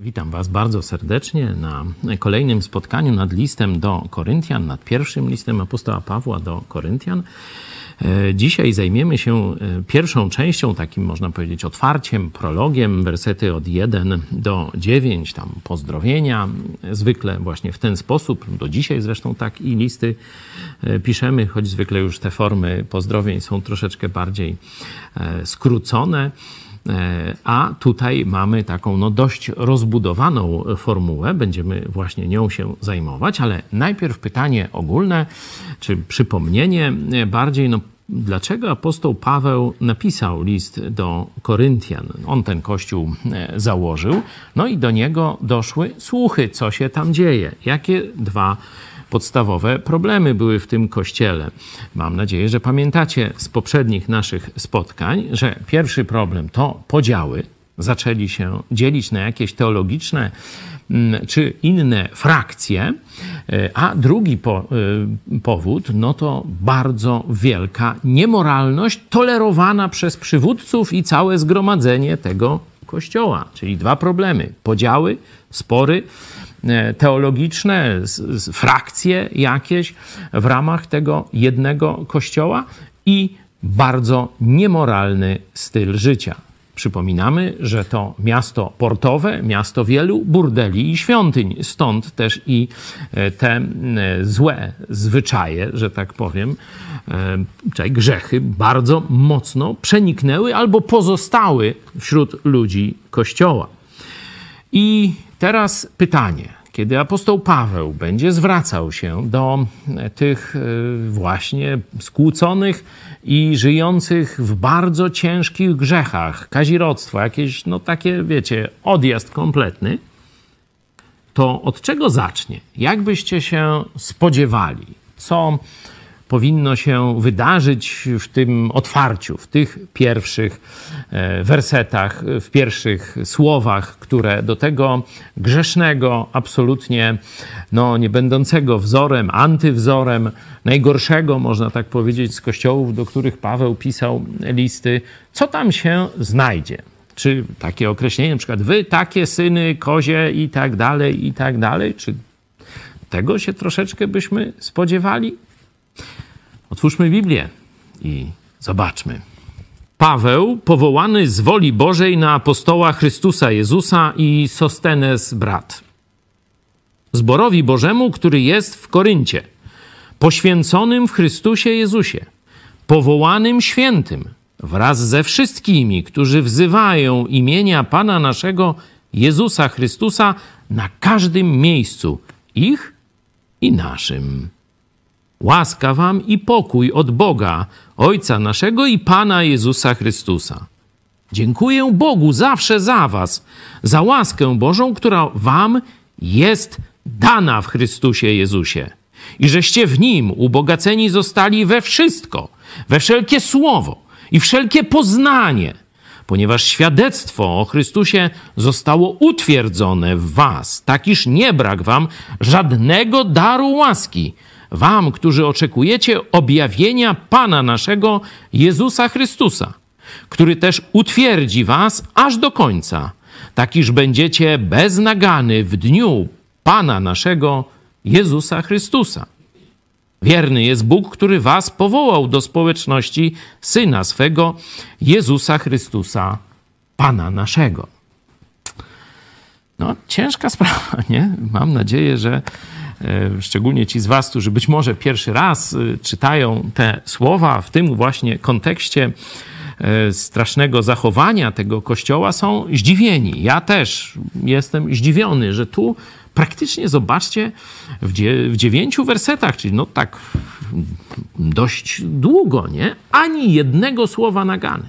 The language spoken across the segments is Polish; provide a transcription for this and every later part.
Witam Was bardzo serdecznie na kolejnym spotkaniu nad listem do Koryntian, nad pierwszym listem apostoła Pawła do Koryntian. E, dzisiaj zajmiemy się e, pierwszą częścią, takim można powiedzieć otwarciem, prologiem, wersety od 1 do 9, tam pozdrowienia, zwykle właśnie w ten sposób, do dzisiaj zresztą tak i listy e, piszemy, choć zwykle już te formy pozdrowień są troszeczkę bardziej skrócone. A tutaj mamy taką no, dość rozbudowaną formułę, będziemy właśnie nią się zajmować, ale najpierw pytanie ogólne, czy przypomnienie bardziej, no, dlaczego apostoł Paweł napisał list do Koryntian. On ten kościół e, założył, no i do niego doszły słuchy, co się tam dzieje. Jakie dwa podstawowe problemy były w tym kościele. Mam nadzieję, że pamiętacie z poprzednich naszych spotkań, że pierwszy problem to podziały. Zaczęli się dzielić na jakieś teologiczne mm, czy inne frakcje, e, a drugi po, y, powód, no to bardzo wielka niemoralność tolerowana przez przywódców i całe zgromadzenie tego kościoła. Czyli dwa problemy: podziały, spory E, teologiczne, frakcje jakieś w ramach tego jednego kościoła i bardzo niemoralny styl życia. Przypominamy, że to miasto portowe, miasto wielu burdeli i świątyń. Stąd też i e, te e, złe zwyczaje, że tak powiem, czyli grzechy bardzo mocno przeniknęły albo pozostały wśród ludzi Kościoła. I teraz pytanie. Kiedy apostoł Paweł będzie zwracał się do tych e, właśnie skłóconych i żyjących w bardzo ciężkich grzechach, kazirodztwo, jakieś, no takie, wiecie, odjazd kompletny, to od czego zacznie? Jak byście się spodziewali? Co powinno się wydarzyć w tym otwarciu, w tych pierwszych e, wersetach, w pierwszych słowach, które do tego grzesznego, absolutnie no, nie będącego wzorem, antywzorem, najgorszego, można tak powiedzieć, z kościołów, do których Paweł pisał listy, co tam się znajdzie? Czy takie określenie, na przykład wy, takie syny, kozie i tak dalej, i tak dalej? Czy tego się troszeczkę byśmy spodziewali? Otwórzmy Biblię i zobaczmy. Paweł, powołany z woli Bożej na apostoła Chrystusa Jezusa i Sostenes brat. Zborowi Bożemu, który jest w Koryncie, poświęconym w Chrystusie Jezusie, powołanym świętym, wraz ze wszystkimi, którzy wzywają imienia Pana naszego Jezusa Chrystusa na każdym miejscu, ich i naszym. Łaska wam i pokój od Boga, Ojca naszego i Pana Jezusa Chrystusa. Dziękuję Bogu zawsze za was, za łaskę Bożą, która wam jest dana w Chrystusie Jezusie. I żeście w Nim ubogaceni zostali we wszystko, we wszelkie słowo i wszelkie poznanie, ponieważ świadectwo o Chrystusie zostało utwierdzone w was, tak iż nie brak wam żadnego daru łaski, wam, którzy oczekujecie objawienia Pana naszego Jezusa Chrystusa, który też utwierdzi was aż do końca, tak iż będziecie bez nagany w dniu Pana naszego Jezusa Chrystusa. Wierny jest Bóg, który was powołał do społeczności Syna swego, Jezusa Chrystusa, Pana naszego. No, ciężka sprawa, nie? Mam nadzieję, że szczególnie ci z Was, którzy być może pierwszy raz e, czytają te słowa w tym właśnie kontekście e, strasznego zachowania tego kościoła, są zdziwieni. Ja też jestem zdziwiony, że tu praktycznie zobaczcie w, dzie w dziewięciu wersetach, czyli no tak dość długo, nie? Ani jednego słowa nagany.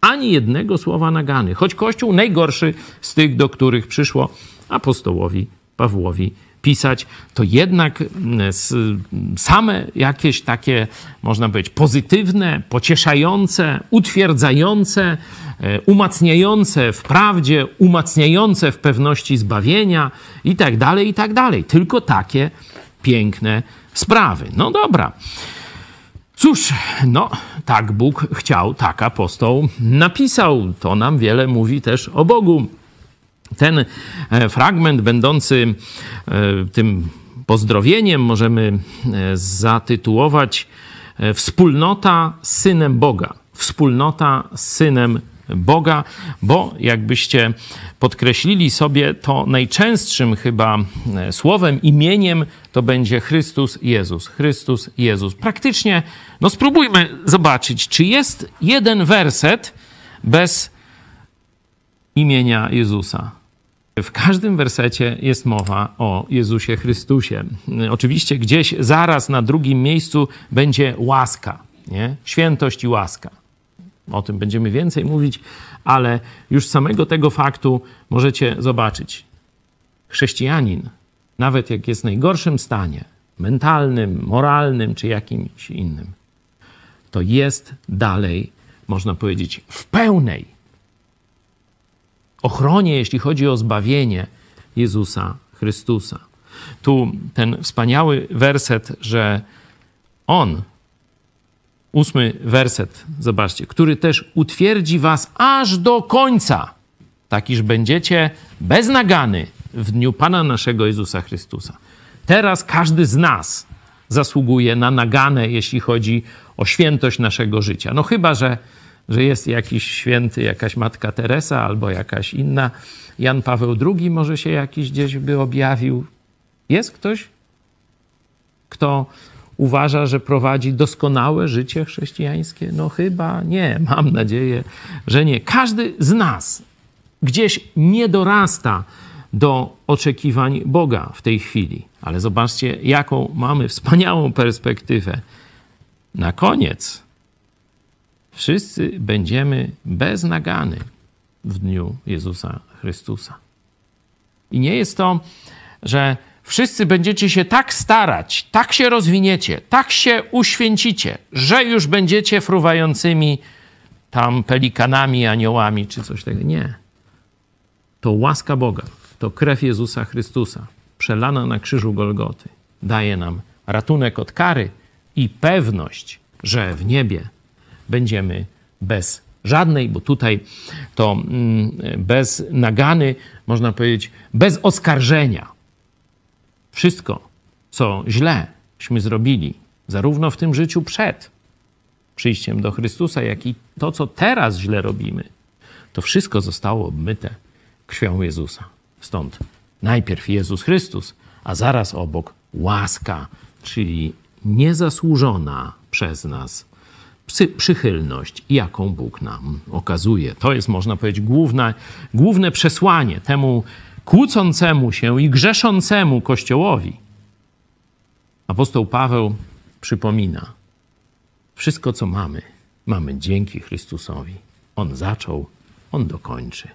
Ani jednego słowa nagany. Choć Kościół najgorszy z tych, do których przyszło apostołowi Pawłowi pisać, to jednak mm, same jakieś takie, można powiedzieć, pozytywne, pocieszające, utwierdzające, e, umacniające w prawdzie, umacniające w pewności zbawienia i tak dalej, i tak dalej. Tylko takie piękne sprawy. No dobra. Cóż, no, tak Bóg chciał, tak apostoł napisał. To nam wiele mówi też o Bogu. Ten e, fragment, będący e, tym pozdrowieniem, możemy zatytułować Wspólnota z Synem Boga. Wspólnota z Synem Boga, bo jakbyście podkreślili sobie, to najczęstszym chyba e, słowem, imieniem to będzie Chrystus Jezus. Chrystus Jezus. Praktycznie, no spróbujmy zobaczyć, czy jest jeden werset bez imienia Jezusa. W każdym wersecie jest mowa o Jezusie Chrystusie. Oczywiście gdzieś zaraz na drugim miejscu będzie łaska, nie? świętość i łaska. O tym będziemy więcej mówić, ale już samego tego faktu możecie zobaczyć. Chrześcijanin, nawet jak jest w najgorszym stanie mentalnym, moralnym czy jakimś innym, to jest dalej, można powiedzieć, w pełnej ochronie, jeśli chodzi o zbawienie Jezusa Chrystusa. Tu ten wspaniały werset, że On ósmy werset, zobaczcie, który też utwierdzi was aż do końca, tak iż będziecie bez nagany w dniu Pana naszego Jezusa Chrystusa. Teraz każdy z nas zasługuje na naganę, jeśli chodzi o świętość naszego życia. No chyba, że, że jest jakiś święty, jakaś Matka Teresa albo jakaś inna. Jan Paweł II może się jakiś gdzieś by objawił. Jest ktoś, kto uważa, że prowadzi doskonałe życie chrześcijańskie? No chyba nie, mam nadzieję, że nie. Każdy z nas gdzieś nie dorasta do oczekiwań Boga w tej chwili. Ale zobaczcie, jaką mamy wspaniałą perspektywę. Na koniec wszyscy będziemy bez nagany w dniu Jezusa Chrystusa. I nie jest to, że wszyscy będziecie się tak starać, tak się rozwiniecie, tak się uświęcicie, że już będziecie fruwającymi tam pelikanami, aniołami czy coś takiego. Nie. To łaska Boga, to krew Jezusa Chrystusa, przelana na krzyżu Golgoty, daje nam ratunek od kary i pewność, że w niebie będziemy bez żadnej, bo tutaj to mm, bez nagany, można powiedzieć, bez oskarżenia wszystko, co źleśmy zrobili, zarówno w tym życiu przed przyjściem do Chrystusa, jak i to, co teraz źle robimy, to wszystko zostało obmyte krwią Jezusa. Stąd najpierw Jezus Chrystus, a zaraz obok łaska, czyli niezasłużona przez nas przychylność, jaką Bóg nam okazuje. To jest, można powiedzieć, główne, główne przesłanie temu kłócącemu się i grzeszącemu Kościołowi, apostoł Paweł przypomina: Wszystko, co mamy, mamy dzięki Chrystusowi. On zaczął, on dokończy.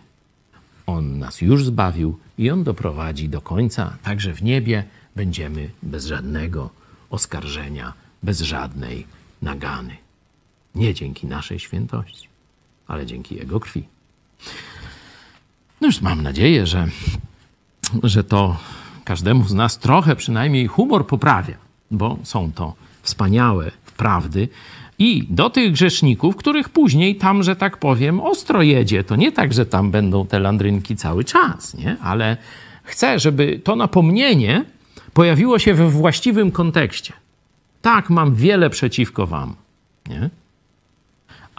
On nas już zbawił i on doprowadzi do końca, także w niebie będziemy bez żadnego oskarżenia, bez żadnej nagany. Nie dzięki naszej świętości, ale dzięki Jego krwi. No już mam nadzieję, że, że to każdemu z nas trochę przynajmniej humor poprawia, bo są to wspaniałe prawdy. I do tych grzeszników, których później tam, że tak powiem, ostro jedzie. To nie tak, że tam będą te landrynki cały czas, nie? ale chcę, żeby to napomnienie pojawiło się we właściwym kontekście. Tak, mam wiele przeciwko wam, nie?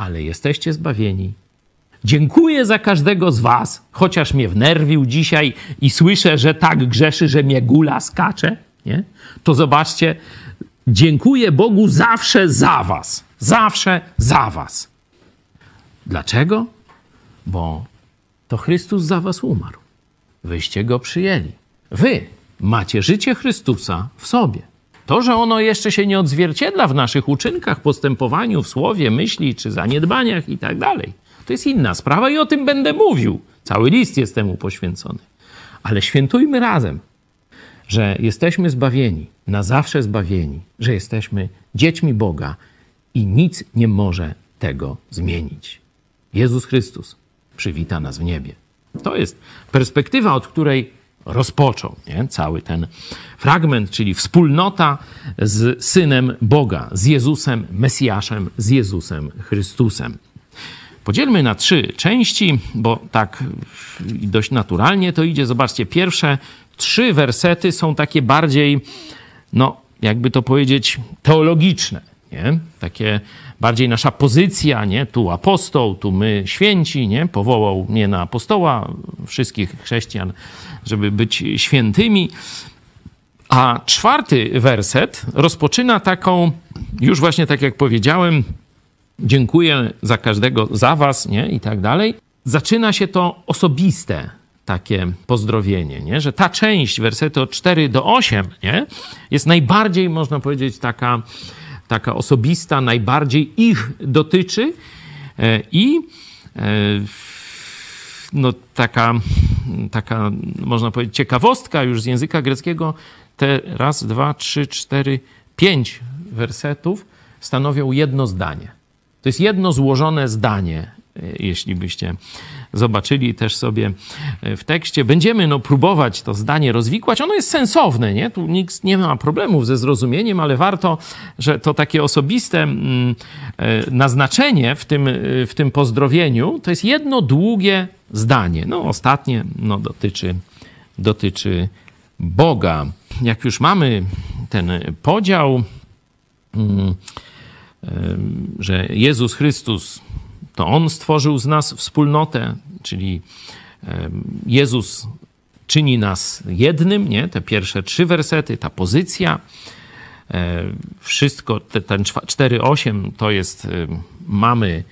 Ale jesteście zbawieni Dziękuję za każdego z was, chociaż mnie wnerwił dzisiaj i słyszę, że tak grzeszy, że mnie gula skacze, nie? To zobaczcie, dziękuję Bogu zawsze za was. Zawsze za was. Dlaczego? Bo to Chrystus za was umarł. Wyście go przyjęli. Wy macie życie Chrystusa w sobie. To, że ono jeszcze się nie odzwierciedla w naszych uczynkach, postępowaniu, w słowie, myśli czy zaniedbaniach i tak dalej, to jest inna sprawa i o tym będę mówił. Cały list jest temu poświęcony. Ale świętujmy razem, że jesteśmy zbawieni, na zawsze zbawieni, że jesteśmy dziećmi Boga i nic nie może tego zmienić. Jezus Chrystus przywita nas w niebie. To jest perspektywa, od której rozpoczął nie? cały ten fragment, czyli wspólnota z Synem Boga, z Jezusem Mesjaszem, z Jezusem Chrystusem. podzielmy na trzy części, bo tak dość naturalnie to idzie. Zobaczcie, pierwsze trzy wersety są takie bardziej, no jakby to powiedzieć, teologiczne, nie? Takie bardziej nasza pozycja, nie? Tu apostoł, tu my święci, nie? Powołał mnie na apostoła, wszystkich chrześcijan, żeby być świętymi. A czwarty werset rozpoczyna taką, już właśnie tak jak powiedziałem, dziękuję za każdego, za was, nie? I tak dalej. Zaczyna się to osobiste, takie pozdrowienie, nie? że ta część, wersety od 4 do 8, nie? jest najbardziej, można powiedzieć, taka, taka osobista, najbardziej ich dotyczy. E, i e, no, taka, taka, można powiedzieć, ciekawostka już z języka greckiego, te raz, dwa, trzy, cztery, pięć wersetów stanowią jedno zdanie. To jest jedno złożone zdanie, jeśli byście zobaczyli też sobie e, w tekście. Będziemy no, próbować to zdanie rozwikłać. Ono jest sensowne, nie? Tu nikt nie ma problemów ze zrozumieniem, ale warto, że to takie osobiste mm, e, naznaczenie w tym, w tym pozdrowieniu to jest jedno długie zdanie. No, ostatnie no, dotyczy, dotyczy Boga. Jak już mamy ten podział, mm, że Jezus Chrystus to On stworzył z nas wspólnotę, czyli Jezus czyni nas jednym, nie? Te pierwsze trzy wersety, ta pozycja, wszystko, ten 4-8 to jest mamy,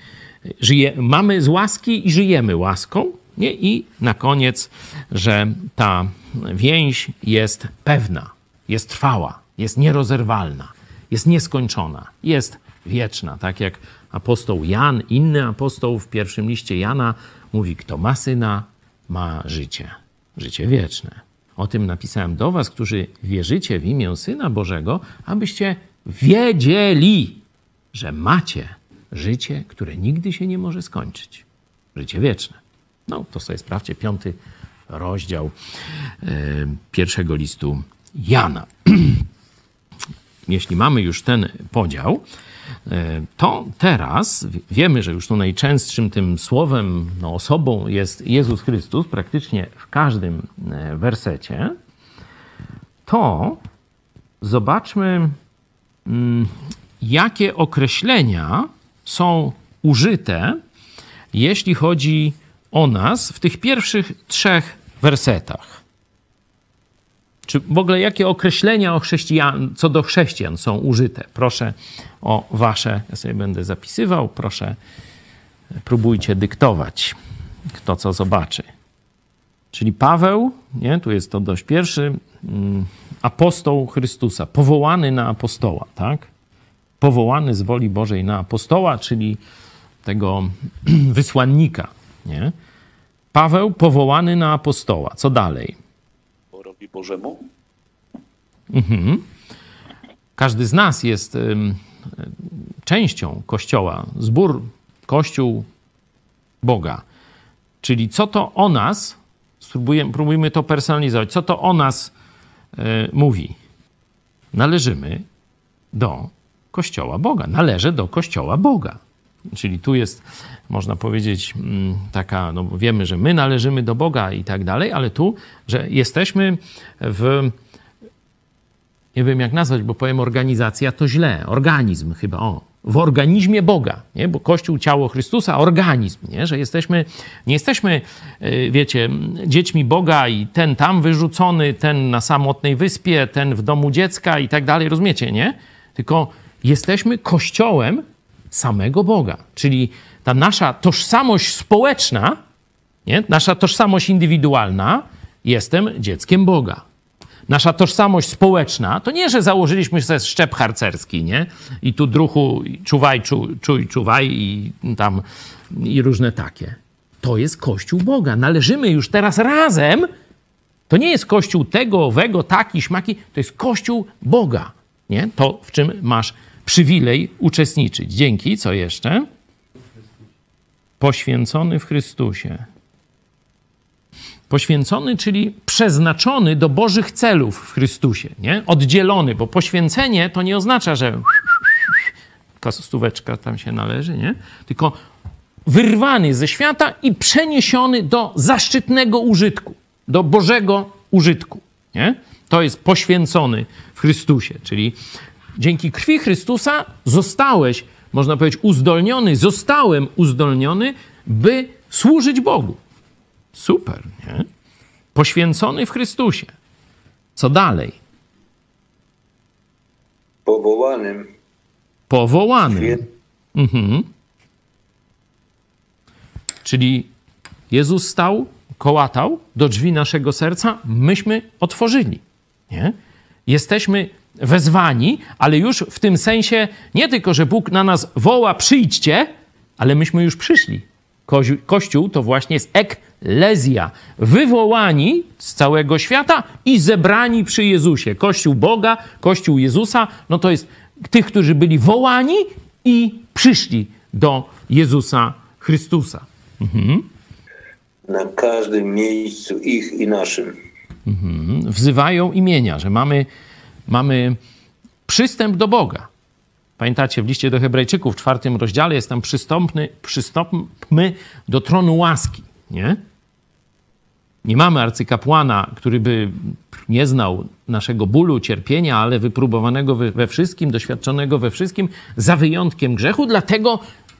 żyje, mamy z łaski i żyjemy łaską, nie? I na koniec, że ta więź jest pewna, jest trwała, jest nierozerwalna, jest nieskończona, jest wieczna. Tak jak apostoł Jan, inny apostoł w pierwszym liście Jana mówi, kto ma syna, ma życie, życie wieczne. O tym napisałem do was, którzy wierzycie w imię Syna Bożego, abyście wiedzieli, że macie życie, które nigdy się nie może skończyć. Życie wieczne. No, to sobie sprawdźcie, piąty rozdział e, pierwszego listu Jana. Jeśli mamy już ten podział, to teraz wiemy, że już tu najczęstszym tym słowem, no, osobą jest Jezus Chrystus, praktycznie w każdym e, wersecie, to zobaczmy, mm, jakie określenia są użyte, jeśli chodzi o nas w tych pierwszych trzech wersetach. Czy w ogóle jakie określenia o chrześcijan, co do chrześcijan są użyte? Proszę o wasze, ja sobie będę zapisywał, proszę próbujcie dyktować, kto co zobaczy. Czyli Paweł, nie, tu jest to dość pierwszy, mm, apostoł Chrystusa, powołany na apostoła, tak? Powołany z woli Bożej na apostoła, czyli tego wysłannika, nie? Paweł powołany na apostoła. Co dalej? Robi Bożemu? Mhm. Każdy z nas jest częścią Kościoła, zbór, Kościół Boga. Czyli co to o nas, spróbujemy, próbujmy to personalizować, co to o nas y, mówi? Należymy do Kościoła Boga. Należę do Kościoła Boga. Czyli tu jest, można powiedzieć, mm, taka, no wiemy, że my należymy do Boga i tak dalej, ale tu, że jesteśmy w, nie wiem jak nazwać, bo powiem organizacja, to źle, organizm chyba, o, w organizmie Boga, nie? bo Kościół, ciało Chrystusa, organizm, nie? że jesteśmy, nie jesteśmy, y, wiecie, dziećmi Boga i ten tam wyrzucony, ten na samotnej wyspie, ten w domu dziecka i tak dalej, rozumiecie, nie? Tylko jesteśmy Kościołem samego Boga. Czyli ta nasza tożsamość społeczna, nie? nasza tożsamość indywidualna, jestem dzieckiem Boga. Nasza tożsamość społeczna to nie, że założyliśmy sobie szczep harcerski, nie? I tu druchu czuwaj, czu, czuj, czuwaj i tam i różne takie. To jest Kościół Boga. Należymy już teraz razem. To nie jest Kościół tego, owego, taki, śmaki. To jest Kościół Boga. Nie? To, w czym masz przywilej uczestniczyć. Dzięki, co jeszcze? Poświęcony w Chrystusie. Poświęcony, czyli przeznaczony do Bożych celów w Chrystusie, nie? Oddzielony, bo poświęcenie to nie oznacza, że stóweczka tam się należy, nie? Tylko wyrwany ze świata i przeniesiony do zaszczytnego użytku, do Bożego użytku. Nie? To jest poświęcony w Chrystusie, czyli dzięki krwi Chrystusa zostałeś, można powiedzieć, uzdolniony, zostałem uzdolniony, by służyć Bogu. Super, nie? Poświęcony w Chrystusie. Co dalej? Powołanym. Powołanym. Mhm. Czyli Jezus stał, kołatał do drzwi naszego serca, myśmy otworzyli. Nie? Jesteśmy wezwani, ale już w tym sensie nie tylko, że Bóg na nas woła, przyjdźcie, ale myśmy już przyszli. Kozi- Kościół to właśnie jest eklezja. Wywołani z całego świata i zebrani przy Jezusie. Kościół Boga, Kościół Jezusa, no to jest tych, którzy byli wołani i przyszli do Jezusa Chrystusa. Na każdym miejscu ich i naszym. wzywają imienia, że mamy, mamy przystęp do Boga. Pamiętacie, w liście do Hebrajczyków w czwartym rozdziale jest tam przystąpny, przystąpmy do tronu łaski, nie? Nie mamy arcykapłana, który by nie znał naszego bólu, cierpienia, ale wypróbowanego we, wszystkim, doświadczonego we wszystkim, za wyjątkiem grzechu. Dlatego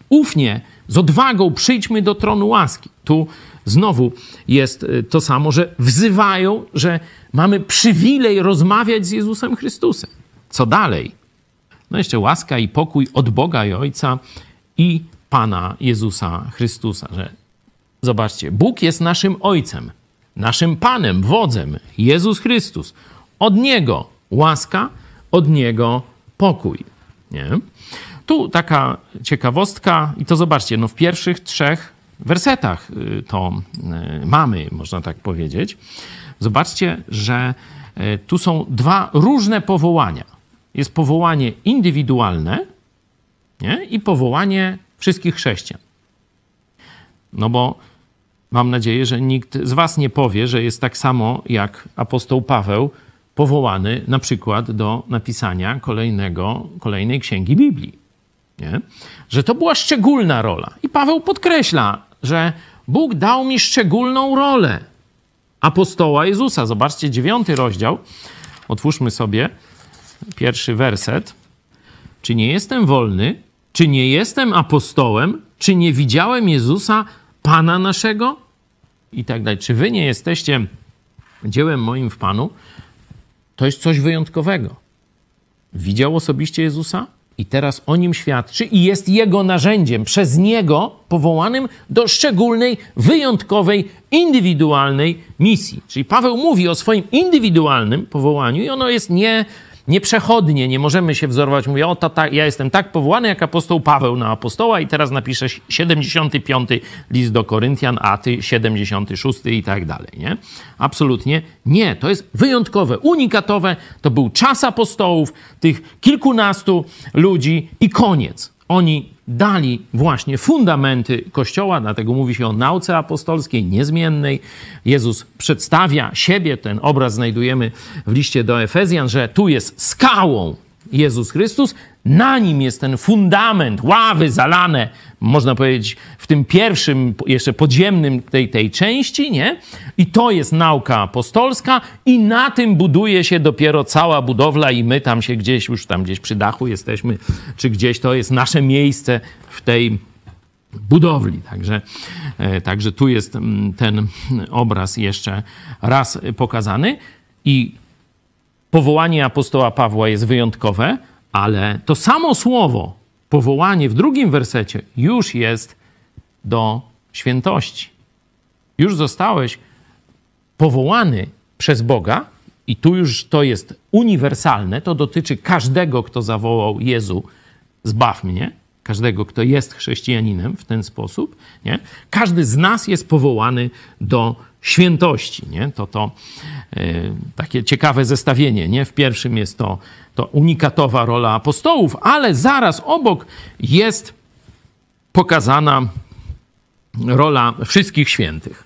ufnie, z odwagą przyjdźmy do tronu łaski. Tu znowu jest y, to samo, że wzywają, że mamy przywilej rozmawiać z Jezusem Chrystusem. Co dalej? No jeszcze łaska i pokój od Boga i Ojca i Pana Jezusa Chrystusa, że Zobaczcie, Bóg jest naszym Ojcem, naszym Panem, wodzem, Jezus Chrystus. Od Niego łaska, od Niego pokój. Nie? Tu taka ciekawostka, i to zobaczcie, no w pierwszych trzech wersetach y, to y, mamy, można tak powiedzieć. Zobaczcie, że y, tu są dwa różne powołania. Jest powołanie indywidualne nie? i powołanie wszystkich chrześcijan. No bo mam nadzieję, że nikt z Was nie powie, że jest tak samo jak apostoł Paweł powołany na przykład do napisania kolejnego, kolejnej księgi Biblii. Nie? Że to była szczególna rola. I Paweł podkreśla, że Bóg dał mi szczególną rolę apostoła Jezusa. Zobaczcie, dziewiąty rozdział. Otwórzmy sobie pierwszy werset. Czy nie jestem wolny? Czy nie jestem apostołem? Czy nie widziałem Jezusa, Pana naszego? I tak dalej. Czy wy nie jesteście dziełem moim w Panu? To jest coś wyjątkowego. Widział osobiście Jezusa i teraz o nim świadczy i jest jego narzędziem, przez niego powołanym do szczególnej, wyjątkowej, indywidualnej misji. Czyli Paweł mówi o swoim indywidualnym powołaniu i ono jest nie, nieprzechodnie, nie możemy się wzorować. Mówię, o, to, tak, ja jestem tak powołany jak apostoł Paweł na apostoła i teraz napiszę 75 list do Koryntian, a ty 76 i tak dalej, nie? Absolutnie nie. To jest wyjątkowe, unikatowe. To był czas apostołów, tych kilkunastu ludzi i koniec. Oni dali właśnie fundamenty Kościoła, dlatego mówi się o nauce apostolskiej, niezmiennej. Jezus przedstawia siebie, ten obraz znajdujemy w liście do Efezjan, że tu jest skałą Jezus Chrystus, na nim jest ten fundament, ławy zalane, można powiedzieć, w tym pierwszym, jeszcze podziemnym tej, tej części, nie? I to jest nauka apostolska i na tym buduje się dopiero cała budowla i my tam się gdzieś, już tam gdzieś przy dachu jesteśmy, czy gdzieś to jest nasze miejsce w tej budowli. Także, e, także tu jest mm, ten obraz jeszcze raz pokazany i powołanie apostoła Pawła jest wyjątkowe, ale to samo słowo, powołanie w drugim wersecie, już jest do świętości. Już zostałeś powołany przez Boga, i tu już to jest uniwersalne, to dotyczy każdego, kto zawołał Jezu, zbaw mnie, każdego, kto jest chrześcijaninem w ten sposób. Nie? Każdy z nas jest powołany do świętości. Nie? To to takie ciekawe zestawienie. Nie? W pierwszym jest to, to unikatowa rola apostołów, ale zaraz obok jest pokazana rola wszystkich świętych.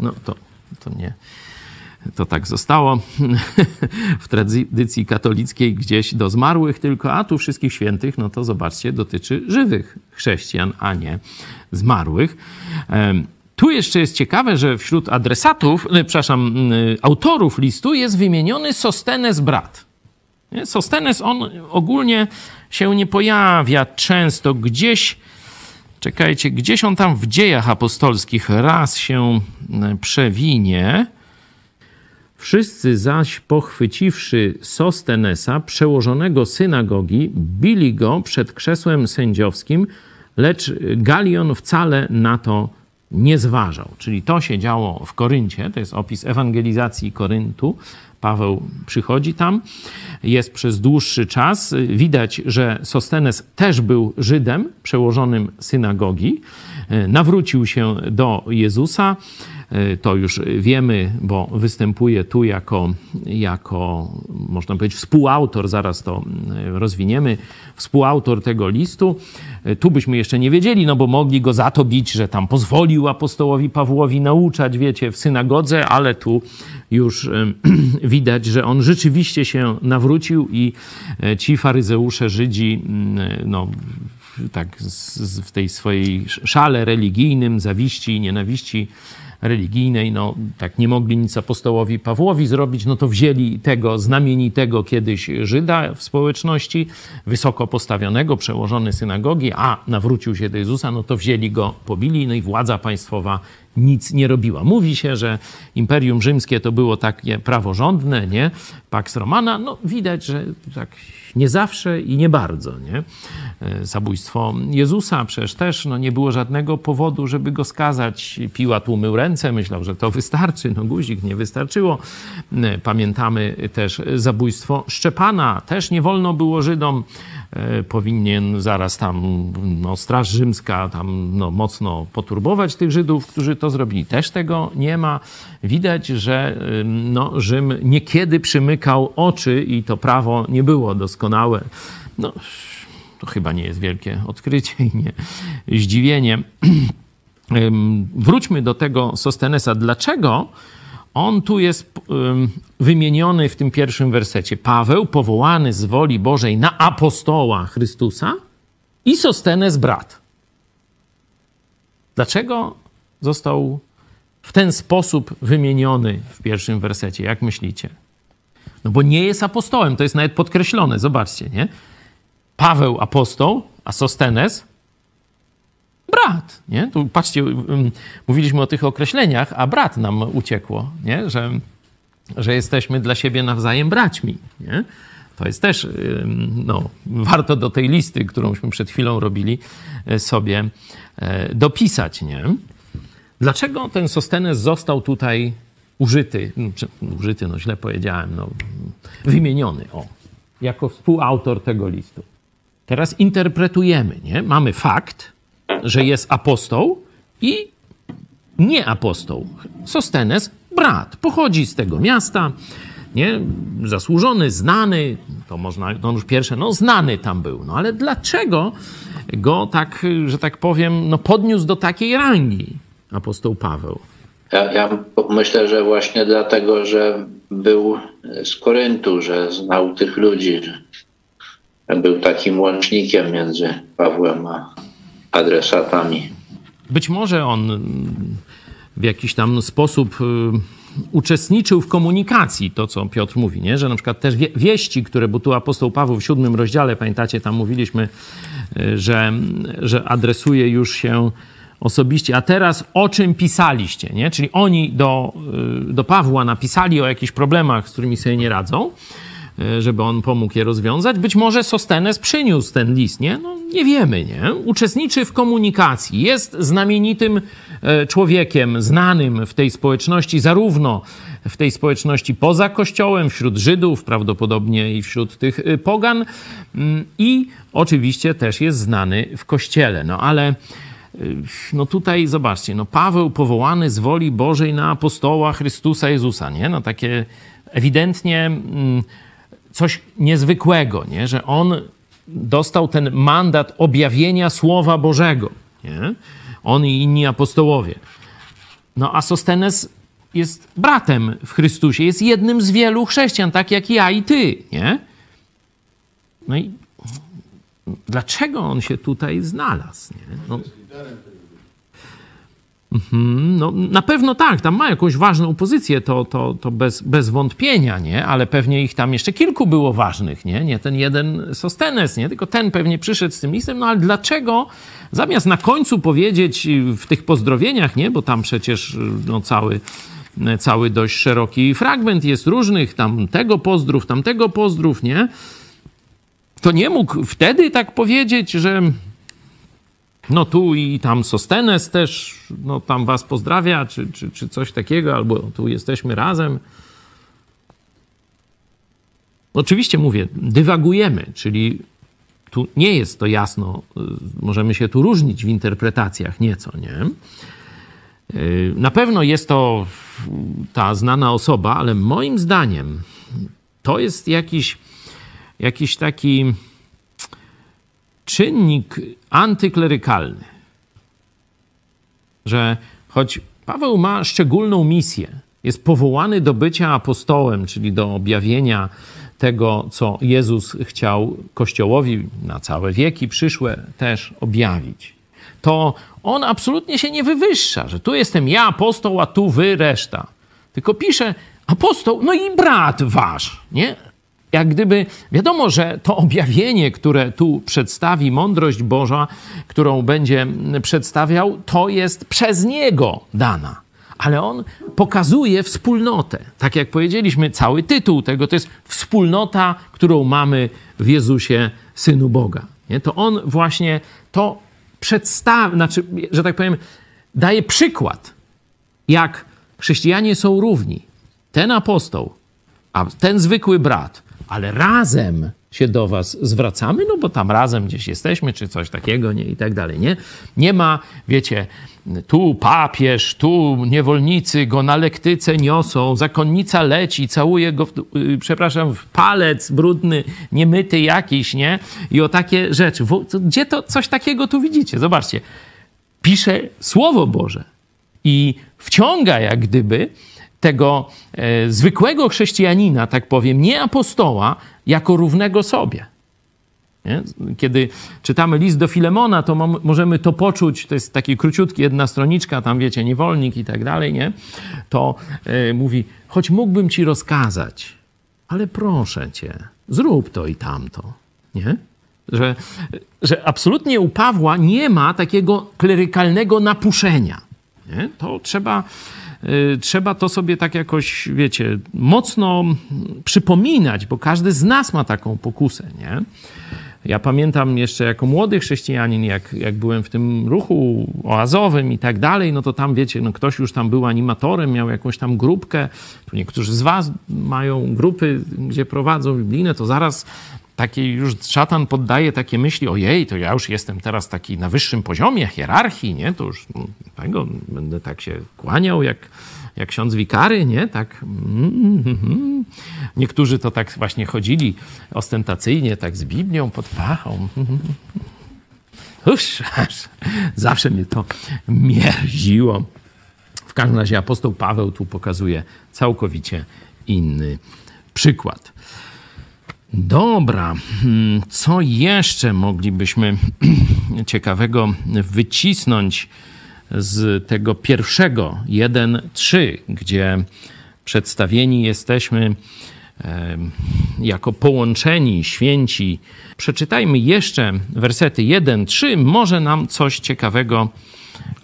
No to, to nie, to tak zostało w tradycji katolickiej gdzieś do zmarłych tylko, a tu wszystkich świętych, no to zobaczcie, dotyczy żywych chrześcijan, a nie zmarłych. Tu jeszcze jest ciekawe, że wśród adresatów, e, przepraszam, autorów listu jest wymieniony Sostenes brat. Sostenes, on ogólnie się nie pojawia często gdzieś, czekajcie, gdzieś on tam w dziejach apostolskich raz się przewinie. Wszyscy zaś pochwyciwszy Sostenesa, przełożonego synagogi, bili go przed krzesłem sędziowskim, lecz Galion wcale na to nie zważał. Czyli to się działo w Koryncie, to jest opis ewangelizacji Koryntu. Paweł przychodzi tam, jest przez dłuższy czas. Widać, że Sostenes też był Żydem, przełożonym synagogi. Nawrócił się do Jezusa. To już wiemy, bo występuje tu jako, jako, można powiedzieć, współautor, zaraz to rozwiniemy, współautor tego listu. Tu byśmy jeszcze nie wiedzieli, no bo mogli go za to bić, że tam pozwolił apostołowi Pawłowi nauczać, wiecie, w synagodze, ale tu już widać, że on rzeczywiście się nawrócił i ci faryzeusze, Żydzi, no, tak w tej swojej szale religijnym, zawiści, nienawiści religijnej, no tak nie mogli nic apostołowi Pawłowi zrobić, no to wzięli tego znamienitego kiedyś Żyda w społeczności, wysoko postawionego, przełożony synagogi, a nawrócił się do Jezusa, no to wzięli go, pobili, no i władza państwowa nic nie robiła. Mówi się, że Imperium Rzymskie to było takie praworządne, nie? Pax Romana, no widać, że tak nie zawsze i nie bardzo, nie? E, zabójstwo Jezusa przecież też no, nie było żadnego powodu, żeby go skazać. Piłat umył ręce, myślał, że to wystarczy. No guzik nie wystarczyło. E, pamiętamy też zabójstwo Szczepana. Też nie wolno było Żydom E, powinien zaraz tam no, Straż Rzymska tam no, mocno poturbować tych Żydów, którzy to zrobili. Też tego nie ma. Widać, że no, Rzym niekiedy przymykał oczy i to prawo nie było doskonałe. No, to chyba nie jest wielkie odkrycie i nie zdziwienie. Wróćmy do tego Sostenesa. Dlaczego on tu jest wymieniony w tym pierwszym wersecie. Paweł, powołany z woli Bożej na apostoła Chrystusa i Sostenes brat. Dlaczego został w ten sposób wymieniony w pierwszym wersecie? Jak myślicie? No bo nie jest apostołem, to jest nawet podkreślone, zobaczcie, nie? Paweł apostoł, a Sostenes brat, nie? Tu patrzcie, mówiliśmy o tych określeniach, a brat nam uciekło, nie? Że, że jesteśmy dla siebie nawzajem braćmi, nie? To jest też, no, warto do tej listy, którąśmy przed chwilą robili, e, sobie e, dopisać, nie? Dlaczego ten Sostenes został tutaj użyty, użyty, no źle powiedziałem, no, wymieniony, o, jako współautor tego listu? Teraz interpretujemy, nie? Mamy fakt, że jest apostoł i nie apostoł. Sostenes, brat, pochodzi z tego miasta, nie? Zasłużony, znany, to można, to już pierwsze, no znany tam był. No ale dlaczego go tak, że tak powiem, no podniósł do takiej rangi apostoł Paweł? Ja, ja myślę, że właśnie dlatego, że był z Koryntu, że znał tych ludzi, że był takim łącznikiem między Pawłem a adresatami. Być może on w jakiś tam sposób y, uczestniczył w komunikacji, to co Piotr mówi, nie? że na przykład też wieści, które, bo tu apostoł Paweł w siódmym rozdziale, pamiętacie, tam mówiliśmy, y, że, że adresuje już się osobiście. A teraz o czym pisaliście, nie? Czyli oni do, y, do Pawła napisali o jakichś problemach, z którymi sobie nie radzą, E, żeby on pomógł je rozwiązać. Być może Sostenes przyniósł ten list, nie? No, nie wiemy, nie? Uczestniczy w komunikacji, jest znamienitym e, człowiekiem, znanym w tej społeczności, zarówno w tej społeczności poza Kościołem, wśród Żydów, prawdopodobnie i wśród tych pogan, mm, i oczywiście też jest znany w Kościele. No ale no tutaj zobaczcie, no Paweł powołany z woli Bożej na apostoła Chrystusa Jezusa, nie? No takie ewidentnie mm, coś niezwykłego, nie? że on dostał ten mandat objawienia Słowa Bożego. Nie? On i inni apostołowie. No a Sostenes jest bratem w Chrystusie, jest jednym z wielu chrześcijan, tak jak ja i ty, nie? No i dlaczego on się tutaj znalazł? Nie? No, no, na pewno tak, tam ma jakąś ważną pozycję, to, to, to bez, bez wątpienia, nie? Ale pewnie ich tam jeszcze kilku było ważnych, nie? Nie ten jeden Sostenes, nie? Tylko ten pewnie przyszedł z tym listem, no ale dlaczego zamiast na końcu powiedzieć w tych pozdrowieniach, nie? Bo tam przecież no, cały, cały dość szeroki fragment jest różnych, tam tego pozdrów, tamtego pozdrów, nie? To nie mógł wtedy tak powiedzieć, że no tu i tam Sostenes też, no tam was pozdrawia, czy, czy, czy coś takiego, albo tu jesteśmy razem. Oczywiście mówię, dywagujemy, czyli tu nie jest to jasno, y, możemy się tu różnić w interpretacjach nieco, nie? Y, na pewno jest to ta znana osoba, ale moim zdaniem to jest jakiś, jakiś taki czynnik antyklerykalny, że choć Paweł ma szczególną misję, jest powołany do bycia apostołem, czyli do objawienia tego, co Jezus chciał Kościołowi na całe wieki przyszłe też objawić, to on absolutnie się nie wywyższa, że tu jestem ja, apostoł, a tu wy, reszta. Tylko pisze apostoł, no i brat wasz, nie? Jak gdyby wiadomo, że to objawienie, które tu przedstawi, mądrość Boża, którą będzie przedstawiał, to jest przez niego dana. Ale on pokazuje wspólnotę. Tak jak powiedzieliśmy, cały tytuł tego to jest wspólnota, którą mamy w Jezusie, Synu Boga. Nie? To on właśnie to przedstawia, znaczy, że tak powiem, daje przykład, jak chrześcijanie są równi. Ten apostoł, a ten zwykły brat ale razem się do was zwracamy, no bo tam razem gdzieś jesteśmy, czy coś takiego, nie, i tak dalej, nie? Nie ma, wiecie, tu papież, tu niewolnicy go na lektyce niosą, zakonnica leci, całuje go, w, y, przepraszam, w palec brudny, niemyty jakiś, nie? I o takie rzeczy. Gdzie to coś takiego tu widzicie? Zobaczcie. Pisze Słowo Boże i wciąga jak gdyby tego e, zwykłego chrześcijanina, tak powiem, nie apostoła, jako równego sobie. Nie? Kiedy czytamy list do Filemona, to możemy to poczuć, to jest taki króciutki, jedna stroniczka, tam wiecie, niewolnik i tak dalej, nie? To e, mówi, choć mógłbym ci rozkazać, ale proszę cię, zrób to i tamto, nie? Że, że absolutnie u Pawła nie ma takiego klerykalnego napuszenia. Nie? To trzeba trzeba to sobie tak jakoś, wiecie, mocno przypominać, bo każdy z nas ma taką pokusę, nie? Ja pamiętam jeszcze jako młody chrześcijanin, jak, jak byłem w tym ruchu oazowym i tak dalej, no to tam wiecie, no ktoś już tam był animatorem, miał jakąś tam grupkę. Tu niektórzy z was mają grupy, gdzie prowadzą biblijne, to zaraz taki już szatan poddaje takie myśli, ojej, to ja już jestem teraz taki na wyższym poziomie hierarchii, nie? To już no, tego będę tak się kłaniał jak, jak ksiądz wikary, nie? Tak. Mm-hmm. Niektórzy to tak właśnie chodzili ostentacyjnie, tak z Biblią pod pachą. Uż, zawsze mnie to mierziło. W każdym razie apostoł Paweł tu pokazuje całkowicie inny przykład. Dobra, hmm, co jeszcze moglibyśmy ciekawego wycisnąć z tego pierwszego 1-3, gdzie przedstawieni jesteśmy jako połączeni, święci. Przeczytajmy jeszcze wersety 1-3, może nam coś ciekawego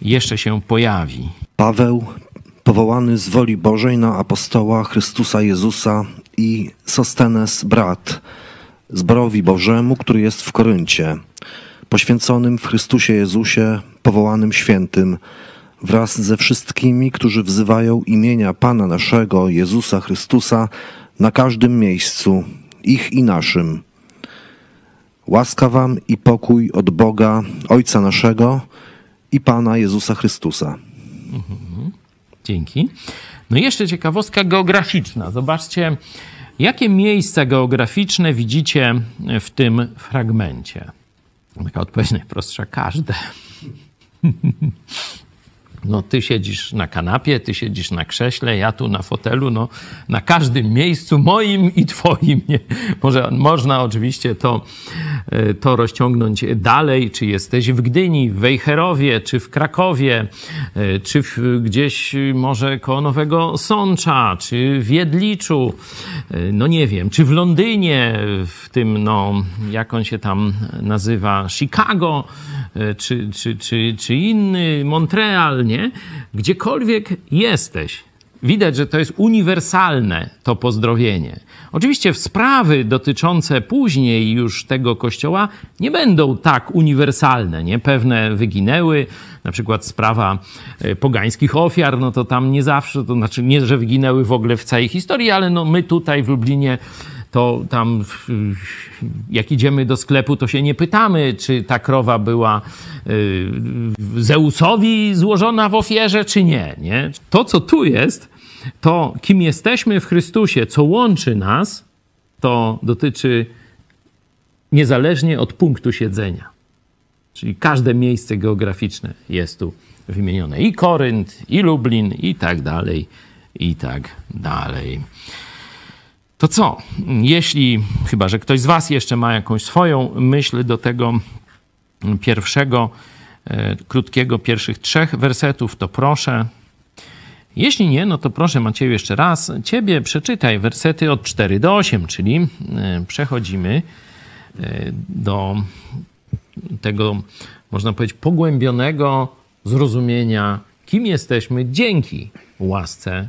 jeszcze się pojawi. Paweł, powołany z woli Bożej na apostoła Chrystusa Jezusa i Sostenes brat, zborowi Bożemu, który jest w Koryncie, poświęconym w Chrystusie Jezusie, powołanym świętym, wraz ze wszystkimi, którzy wzywają imienia Pana naszego, Jezusa Chrystusa, na każdym miejscu, ich i naszym. Łaska wam i pokój od Boga, Ojca naszego i Pana Jezusa Chrystusa. Mhm. Dzięki. No i jeszcze ciekawostka geograficzna. Zobaczcie, jakie miejsca geograficzne widzicie w tym fragmencie. Taka odpowiedź najprostsza, każde. No, ty siedzisz na kanapie, ty siedzisz na krześle, ja tu na fotelu, no, na każdym miejscu, moim i twoim. Nie? Może, można oczywiście to, e, to rozciągnąć dalej, czy jesteś w Gdyni, w Wejherowie, czy w Krakowie, e, czy w, gdzieś może koło Nowego Sącza, czy w Jedliczu, e, no nie wiem, czy w Londynie, w tym, no, jak on się tam nazywa, Chicago, czy, czy, czy, czy inny, Montreal, nie? Gdziekolwiek jesteś, widać, że to jest uniwersalne to pozdrowienie. Oczywiście sprawy dotyczące później już tego kościoła nie będą tak uniwersalne, nie? Pewne wyginęły, na przykład sprawa e, pogańskich ofiar, no to tam nie zawsze, to znaczy nie, że wyginęły w ogóle w całej historii, ale no my tutaj w Lublinie to tam jak idziemy do sklepu, to się nie pytamy, czy ta krowa była y, Zeusowi złożona w ofierze, czy nie, nie. To, co tu jest, to kim jesteśmy w Chrystusie, co łączy nas, to dotyczy niezależnie od punktu siedzenia. Czyli każde miejsce geograficzne jest tu wymienione. I Korynt, i Lublin, i tak dalej, i tak dalej. To co? Jeśli, chyba że ktoś z Was jeszcze ma jakąś swoją myśl do tego pierwszego, e, krótkiego, pierwszych trzech wersetów, to proszę. Jeśli nie, no to proszę Macieju jeszcze raz, Ciebie przeczytaj wersety od 4 do 8, czyli e, przechodzimy e, do tego, można powiedzieć, pogłębionego zrozumienia, kim jesteśmy dzięki łasce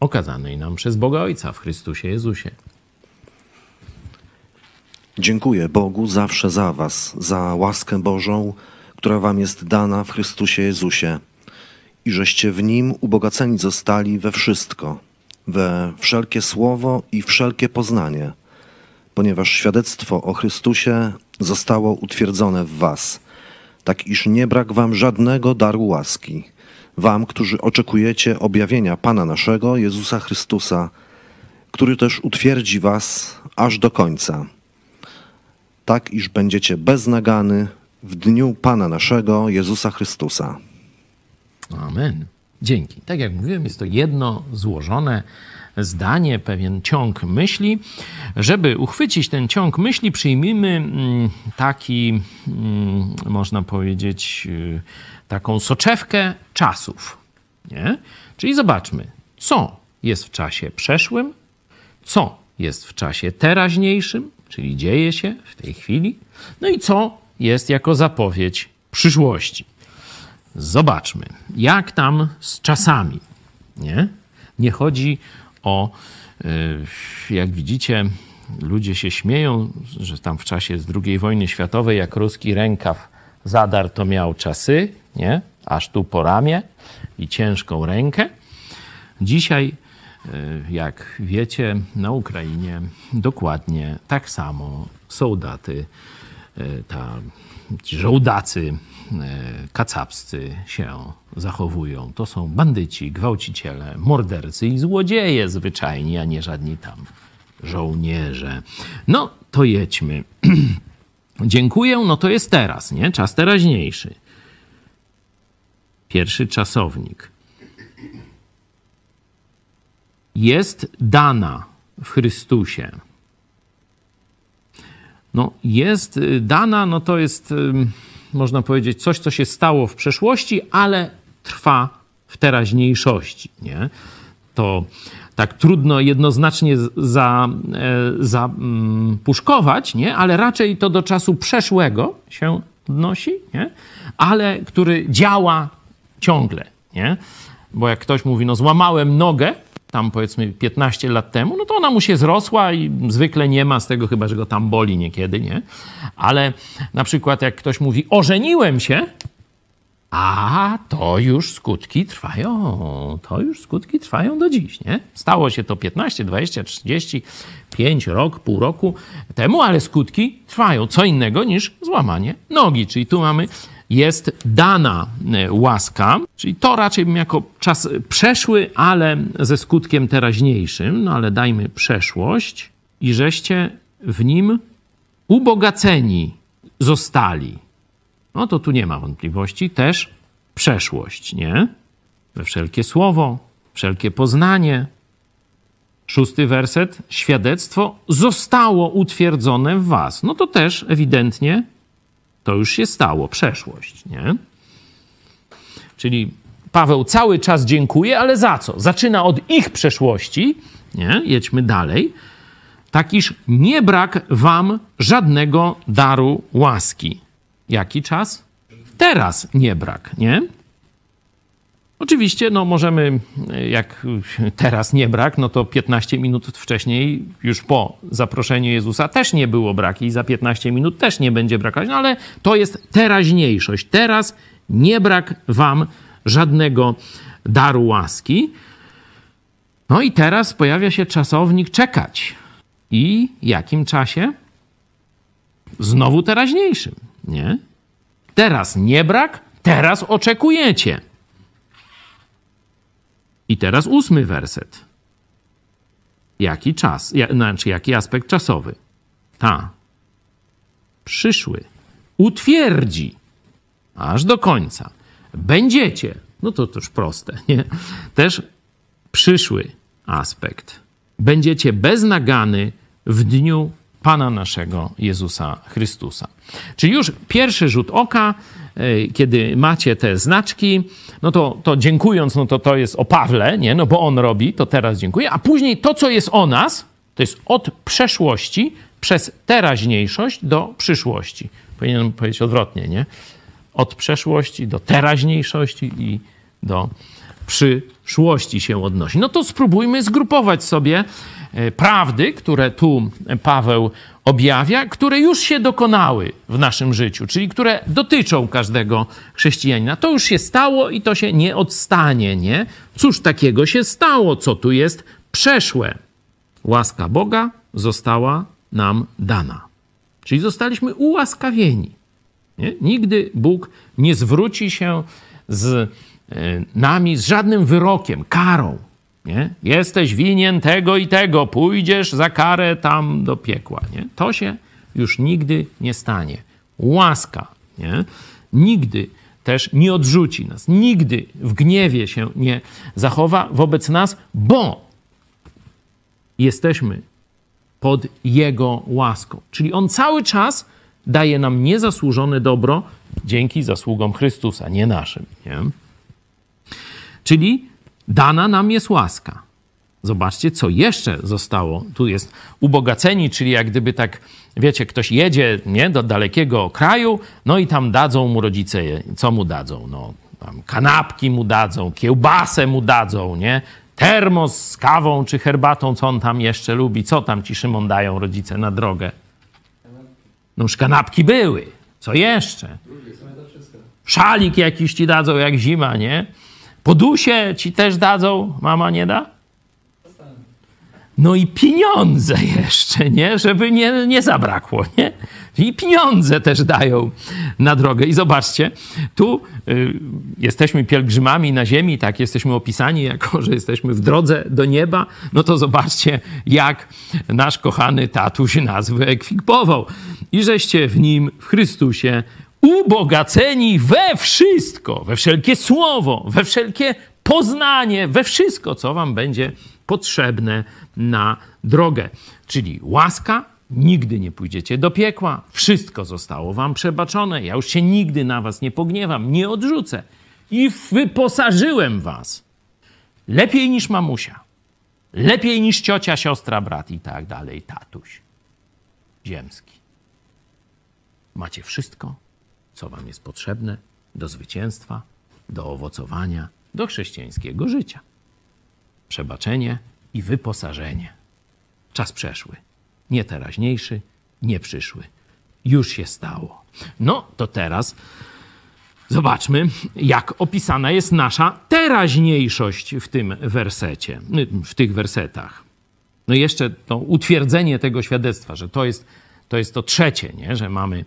okazanej nam przez Boga Ojca w Chrystusie Jezusie. Dziękuję Bogu zawsze za Was, za łaskę Bożą, która Wam jest dana w Chrystusie Jezusie i żeście w Nim ubogaceni zostali we wszystko, we wszelkie słowo i wszelkie poznanie, ponieważ świadectwo o Chrystusie zostało utwierdzone w Was, tak iż nie brak Wam żadnego daru łaski – Wam, którzy oczekujecie objawienia Pana naszego, Jezusa Chrystusa, który też utwierdzi Was aż do końca, tak iż będziecie beznagany w dniu Pana naszego, Jezusa Chrystusa. Amen. Dzięki. Tak jak mówiłem, jest to jedno złożone zdanie, pewien ciąg myśli. Żeby uchwycić ten ciąg myśli, przyjmijmy mm, taki, mm, można powiedzieć, y, taką soczewkę czasów. Nie? Czyli zobaczmy, co jest w czasie przeszłym, co jest w czasie teraźniejszym, czyli dzieje się w tej chwili, no i co jest jako zapowiedź przyszłości. Zobaczmy, jak tam z czasami. Nie, nie chodzi o, y, jak widzicie, ludzie się śmieją, że tam w czasie z II wojny światowej, jak ruski rękaw zadar, to miał czasy, nie? Aż tu po ramię i ciężką rękę. Dzisiaj, e, jak wiecie, na Ukrainie dokładnie tak samo soldaty, e, ta, żołdacy e, kacapscy się zachowują. To są bandyci, gwałciciele, mordercy i złodzieje zwyczajni, a nie żadni tam żołnierze. No, to jedźmy. Dziękuję, no to jest teraz, nie? Czas teraźniejszy pierwszy czasownik, jest dana w Chrystusie. No, jest y, dana, no to jest, można powiedzieć, coś, co się stało w przeszłości, ale trwa w teraźniejszości. Nie? To tak trudno jednoznacznie zapuszkować, za, mm, nie? ale raczej to do czasu przeszłego się odnosi, nie? ale który działa ciągle, nie? Bo jak ktoś mówi, no złamałem nogę, tam powiedzmy 15 lat temu, no to ona mu się zrosła i zwykle nie ma z tego, chyba że go tam boli niekiedy, nie? Ale na przykład jak ktoś mówi, ożeniłem się, a to już skutki trwają, to już skutki trwają do dziś, nie? Stało się to 15, 20, 30, 5 rok, pół roku temu, ale skutki trwają. Co innego niż złamanie nogi, czyli tu mamy jest dana e, łaska, czyli to raczej bym jako czas przeszły, ale ze skutkiem teraźniejszym, no ale dajmy przeszłość i żeście w nim ubogaceni zostali. No to tu nie ma wątpliwości, też przeszłość, nie? We wszelkie słowo, wszelkie poznanie. Szósty werset, świadectwo zostało utwierdzone w was. No to też ewidentnie to już się stało, przeszłość, nie? Czyli Paweł cały czas dziękuje, ale za co? Zaczyna od ich przeszłości, nie? Jedźmy dalej. Tak iż nie brak wam żadnego daru łaski. Jaki czas? Teraz nie brak, nie? Oczywiście, no możemy, jak teraz nie brak, no to 15 minut wcześniej, już po zaproszeniu Jezusa, też nie było brak i za 15 minut też nie będzie brakować, no ale to jest teraźniejszość. Teraz nie brak wam żadnego daru łaski. No i teraz pojawia się czasownik czekać. I jakim czasie? Znowu teraźniejszym, nie? Teraz nie brak, teraz oczekujecie. I teraz ósmy werset. Jaki czas, ja, znaczy jaki aspekt czasowy? Ta. Przyszły. Utwierdzi. Aż do końca. Będziecie. No to już proste, nie? Też przyszły aspekt. Będziecie bez nagany w dniu Pana naszego Jezusa Chrystusa. Czyli już pierwszy rzut oka, e, kiedy macie te znaczki, no to, to dziękując, no to to jest o Pawle, nie? No bo on robi, to teraz dziękuję, a później to, co jest o nas, to jest od przeszłości przez teraźniejszość do przyszłości. Powinienem powiedzieć odwrotnie, nie? Od przeszłości do teraźniejszości i do się odnosi. No to spróbujmy zgrupować sobie e, prawdy, które tu Paweł objawia, które już się dokonały w naszym życiu, czyli które dotyczą każdego chrześcijanina. To już się stało i to się nie odstanie, nie? Cóż takiego się stało, co tu jest przeszłe? Łaska Boga została nam dana. Czyli zostaliśmy ułaskawieni. Nie? Nigdy Bóg nie zwróci się z nami z żadnym wyrokiem, karą. Nie? Jesteś winien tego i tego, pójdziesz za karę tam do piekła. Nie? To się już nigdy nie stanie. Łaska nie? nigdy też nie odrzuci nas, nigdy w gniewie się nie zachowa wobec nas, bo jesteśmy pod Jego łaską. Czyli On cały czas daje nam niezasłużone dobro dzięki zasługom Chrystusa, nie naszym. Nie? Czyli dana nam jest łaska. Zobaczcie, co jeszcze zostało. Tu jest ubogaceni, czyli jak gdyby tak, wiecie, ktoś jedzie nie, do dalekiego kraju, no i tam dadzą mu rodzice, co mu dadzą? No, kanapki mu dadzą, kiełbasę mu dadzą, nie? Termos z kawą czy herbatą, co on tam jeszcze lubi. Co tam ci Szymon dają rodzice na drogę? No już kanapki były. Co jeszcze? Szalik jakiś ci dadzą jak zima, nie? Podusie ci też dadzą, mama nie da? No i pieniądze jeszcze, nie? Żeby nie, nie zabrakło, nie? I pieniądze też dają na drogę. I zobaczcie, tu y, jesteśmy pielgrzymami na ziemi, tak jesteśmy opisani jako, że jesteśmy w drodze do nieba. No to zobaczcie, jak nasz kochany tatuś nas wyekwipował. I żeście w nim, w Chrystusie, ubogaceni we wszystko, we wszelkie słowo, we wszelkie poznanie, we wszystko, co wam będzie potrzebne na drogę. Czyli łaska, nigdy nie pójdziecie do piekła, wszystko zostało wam przebaczone, ja już się nigdy na was nie pogniewam, nie odrzucę. I wyposażyłem was lepiej niż mamusia, lepiej niż ciocia, siostra, brat i tak dalej, tatuś ziemski. Macie wszystko, co Wam jest potrzebne do zwycięstwa, do owocowania, do chrześcijańskiego życia. Przebaczenie i wyposażenie. Czas przeszły, nie teraźniejszy, nie przyszły. Już się stało. No to teraz zobaczmy, jak opisana jest nasza teraźniejszość w tym wersecie, w tych wersetach. No jeszcze to utwierdzenie tego świadectwa, że to jest to, jest to trzecie, nie? że mamy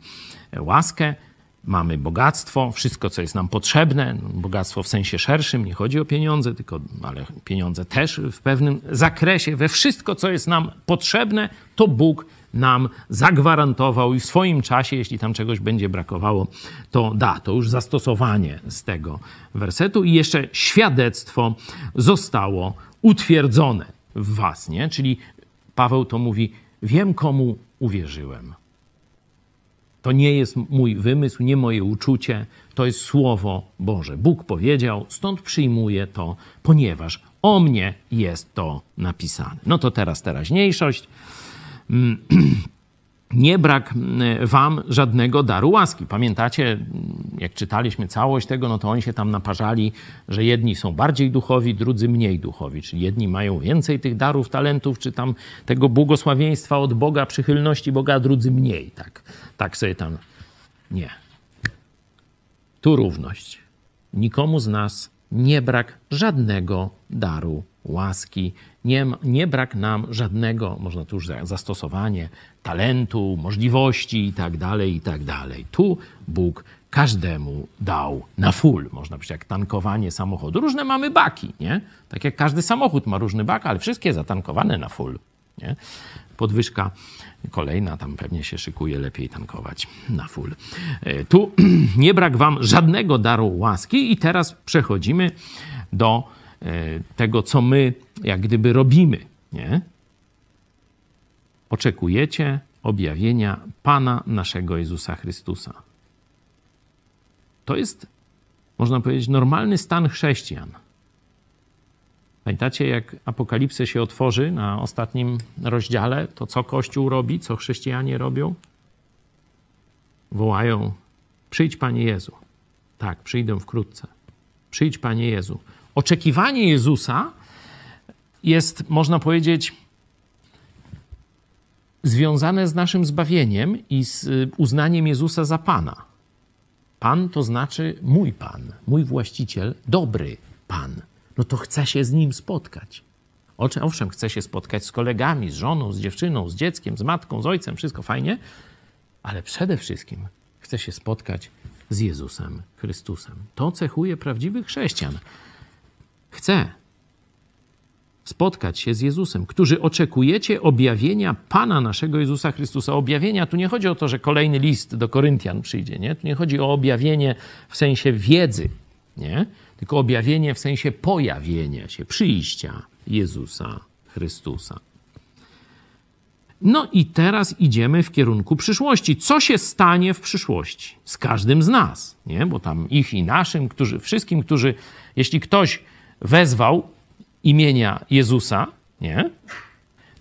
łaskę, mamy bogactwo, wszystko, co jest nam potrzebne. Bogactwo w sensie szerszym, nie chodzi o pieniądze, tylko, ale pieniądze też w pewnym zakresie. We wszystko, co jest nam potrzebne, to Bóg nam zagwarantował i w swoim czasie, jeśli tam czegoś będzie brakowało, to da. To już zastosowanie z tego wersetu i jeszcze świadectwo zostało utwierdzone w was, nie? Czyli Paweł to mówi, wiem komu uwierzyłem. To nie jest mój wymysł, nie moje uczucie, to jest Słowo Boże. Bóg powiedział, stąd przyjmuję to, ponieważ o mnie jest to napisane. No to teraz teraźniejszość. Nie brak wam żadnego daru łaski. Pamiętacie, jak czytaliśmy całość tego, no to oni się tam naparzali, że jedni są bardziej duchowi, drudzy mniej duchowi. Czyli jedni mają więcej tych darów, talentów, czy tam tego błogosławieństwa od Boga, przychylności Boga, a drudzy mniej. Tak, tak sobie tam. Nie. Tu równość. Nikomu z nas nie brak żadnego daru łaski, nie, nie brak nam żadnego, można tu już zastosowanie, talentu, możliwości i tak dalej, i tak dalej. Tu Bóg każdemu dał na full. Można powiedzieć, jak tankowanie samochodu. Różne mamy baki, nie? Tak jak każdy samochód ma różny bak, ale wszystkie zatankowane na full, nie? Podwyżka kolejna, tam pewnie się szykuje lepiej tankować na full. E, tu nie brak wam żadnego daru łaski i teraz przechodzimy do tego, co my jak gdyby robimy, nie? Oczekujecie objawienia Pana naszego Jezusa Chrystusa. To jest, można powiedzieć, normalny stan chrześcijan. Pamiętacie, jak Apokalipsę się otworzy na ostatnim rozdziale, to co Kościół robi, co chrześcijanie robią? Wołają: Przyjdź, Panie Jezu. Tak, przyjdę wkrótce. Przyjdź, Panie Jezu. Oczekiwanie Jezusa jest, można powiedzieć, związane z naszym zbawieniem i z y, uznaniem Jezusa za Pana. Pan to znaczy mój Pan, mój właściciel, dobry Pan no to chce się z nim spotkać. Owszem, chce się spotkać z kolegami, z żoną, z dziewczyną, z dzieckiem, z matką, z ojcem, wszystko fajnie, ale przede wszystkim chce się spotkać z Jezusem Chrystusem. To cechuje prawdziwych chrześcijan. Chce spotkać się z Jezusem, którzy oczekujecie objawienia Pana naszego Jezusa Chrystusa. Objawienia, tu nie chodzi o to, że kolejny list do Koryntian przyjdzie, nie? Tu nie chodzi o objawienie w sensie wiedzy, nie? tylko objawienie w sensie pojawienia się, przyjścia Jezusa Chrystusa. No i teraz idziemy w kierunku przyszłości. Co się stanie w przyszłości z każdym z nas, nie? Bo tam ich i naszym, którzy, wszystkim, którzy, jeśli ktoś wezwał imienia Jezusa, nie?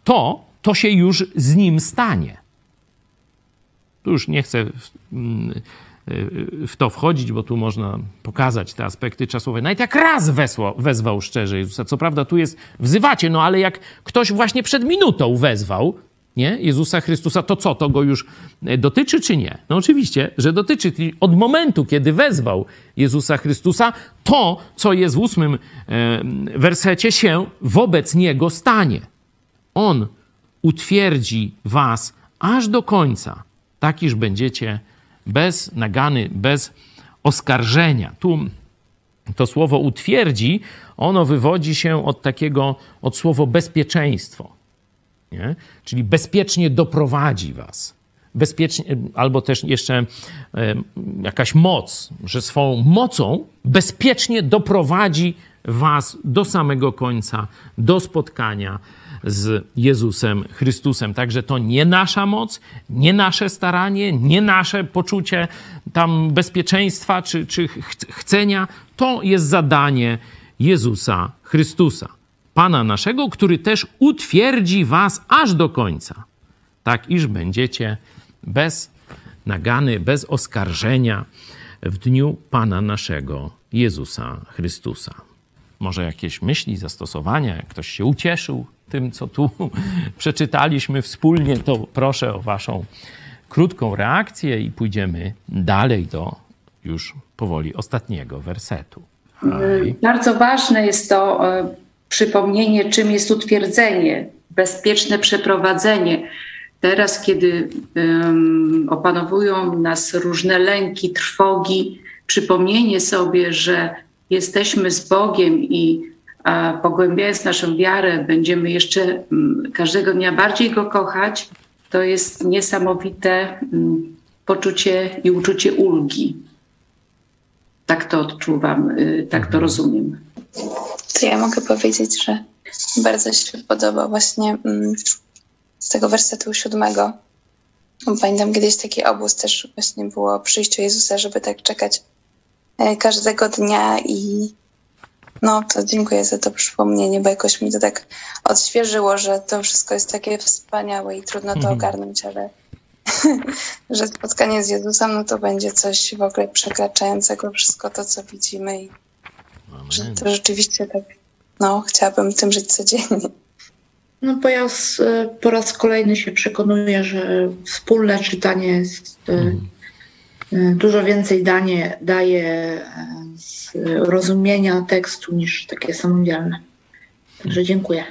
To, to się już z nim stanie. Tu już nie chcę w to wchodzić, bo tu można pokazać te aspekty czasowe. Nawet jak raz wesło, wezwał szczerze Jezusa, co prawda tu jest wzywacie, no ale jak ktoś właśnie przed minutą wezwał, nie? Jezusa Chrystusa, to co, to go już e, dotyczy czy nie? No oczywiście, że dotyczy. Od momentu, kiedy wezwał Jezusa Chrystusa, to, co jest w ósmym e, wersecie, się wobec Niego stanie. On utwierdzi was aż do końca, tak iż będziecie bez nagany, bez oskarżenia. Tu to słowo utwierdzi, ono wywodzi się od takiego, od słowa bezpieczeństwo. Nie? Czyli bezpiecznie doprowadzi was. Bezpiecznie, albo też jeszcze jakaś moc, że swą mocą bezpiecznie doprowadzi was do samego końca, do spotkania z Jezusem Chrystusem. Także to nie nasza moc, nie nasze staranie, nie nasze poczucie tam bezpieczeństwa czy, czy chcenia. To jest zadanie Jezusa Chrystusa, Pana naszego, który też utwierdzi was aż do końca, tak iż będziecie bez nagany, bez oskarżenia w dniu Pana naszego Jezusa Chrystusa. Może jakieś myśli, zastosowania, jak ktoś się ucieszył tym, co tu przeczytaliśmy wspólnie, to proszę o Waszą krótką reakcję i pójdziemy dalej do już powoli ostatniego wersetu. Hej. Bardzo ważne jest to e, przypomnienie, czym jest utwierdzenie, bezpieczne przeprowadzenie. Teraz, kiedy um, opanowują nas różne lęki, trwogi, przypomnienie sobie, że jesteśmy z Bogiem i a pogłębiając naszą wiarę, będziemy jeszcze każdego dnia bardziej Go kochać, to jest niesamowite poczucie i uczucie ulgi. Tak to odczuwam, y, tak to mhm. rozumiem. To ja mogę powiedzieć, że bardzo się podoba właśnie mm, z tego wersetu siódmego. Pamiętam kiedyś taki obóz też właśnie było przyjściu Jezusa, żeby tak czekać e, każdego dnia i no to dziękuję za to przypomnienie, bo jakoś mi to tak odświeżyło, że to wszystko jest takie wspaniałe i trudno to mhm. ogarnąć, ale że spotkanie z Jezusem, no to będzie coś w ogóle przekraczającego wszystko to, co widzimy i Amen. że to rzeczywiście tak, no chciałabym tym żyć codziennie. No bo ja z, po raz kolejny się przekonuję, że wspólne czytanie jest mm. dużo więcej danie, daje z rozumienia tekstu niż takie samodzielne. Także dziękuję.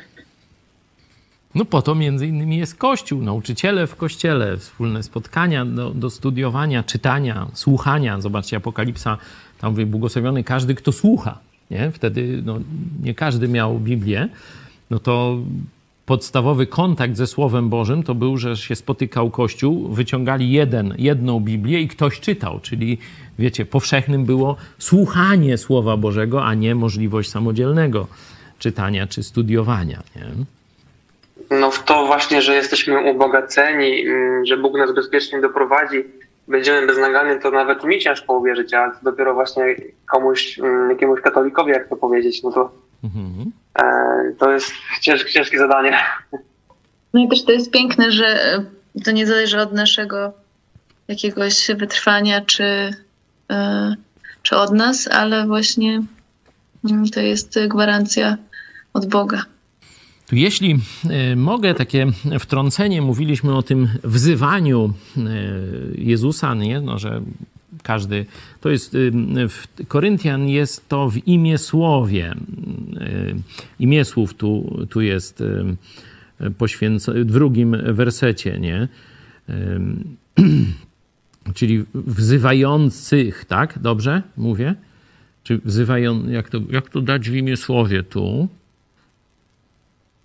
No po to między innymi jest Kościół, nauczyciele w Kościele, wspólne spotkania do, do studiowania, czytania, słuchania. Zobaczcie, Apokalipsa, tam mówi błogosławiony każdy, kto słucha. Nie? Wtedy no, nie każdy miał Biblię. No to podstawowy kontakt ze Słowem Bożym to był, że się spotykał Kościół, wyciągali jeden, jedną Biblię i ktoś czytał, czyli wiecie, powszechnym było słuchanie Słowa Bożego, a nie możliwość samodzielnego czytania czy studiowania. Nie? No w to właśnie, że jesteśmy ubogaceni, mm, że Bóg nas bezpiecznie doprowadzi, będziemy beznaganni, to nawet mi ciężko uwierzyć, a dopiero właśnie komuś, mm, jakiemuś katolikowi, jak to powiedzieć, no to mhm. e, to jest ciężkie, ciężkie zadanie. No i też to jest piękne, że e, to nie zależy od naszego jakiegoś wytrwania, czy, e, czy od nas, ale właśnie mm, to jest gwarancja od Boga. Tu jeśli e, mogę, takie wtrącenie, mówiliśmy o tym wzywaniu e, Jezusa, nie? No, że każdy, to jest, e, w Koryntian jest to w imię słowie. Imię słów tu, tu jest poświęcone, w drugim wersecie, nie? Czyli wzywających, tak? Dobrze mówię? Czy wzywają, jak to, jak to dać w imię słowie tu?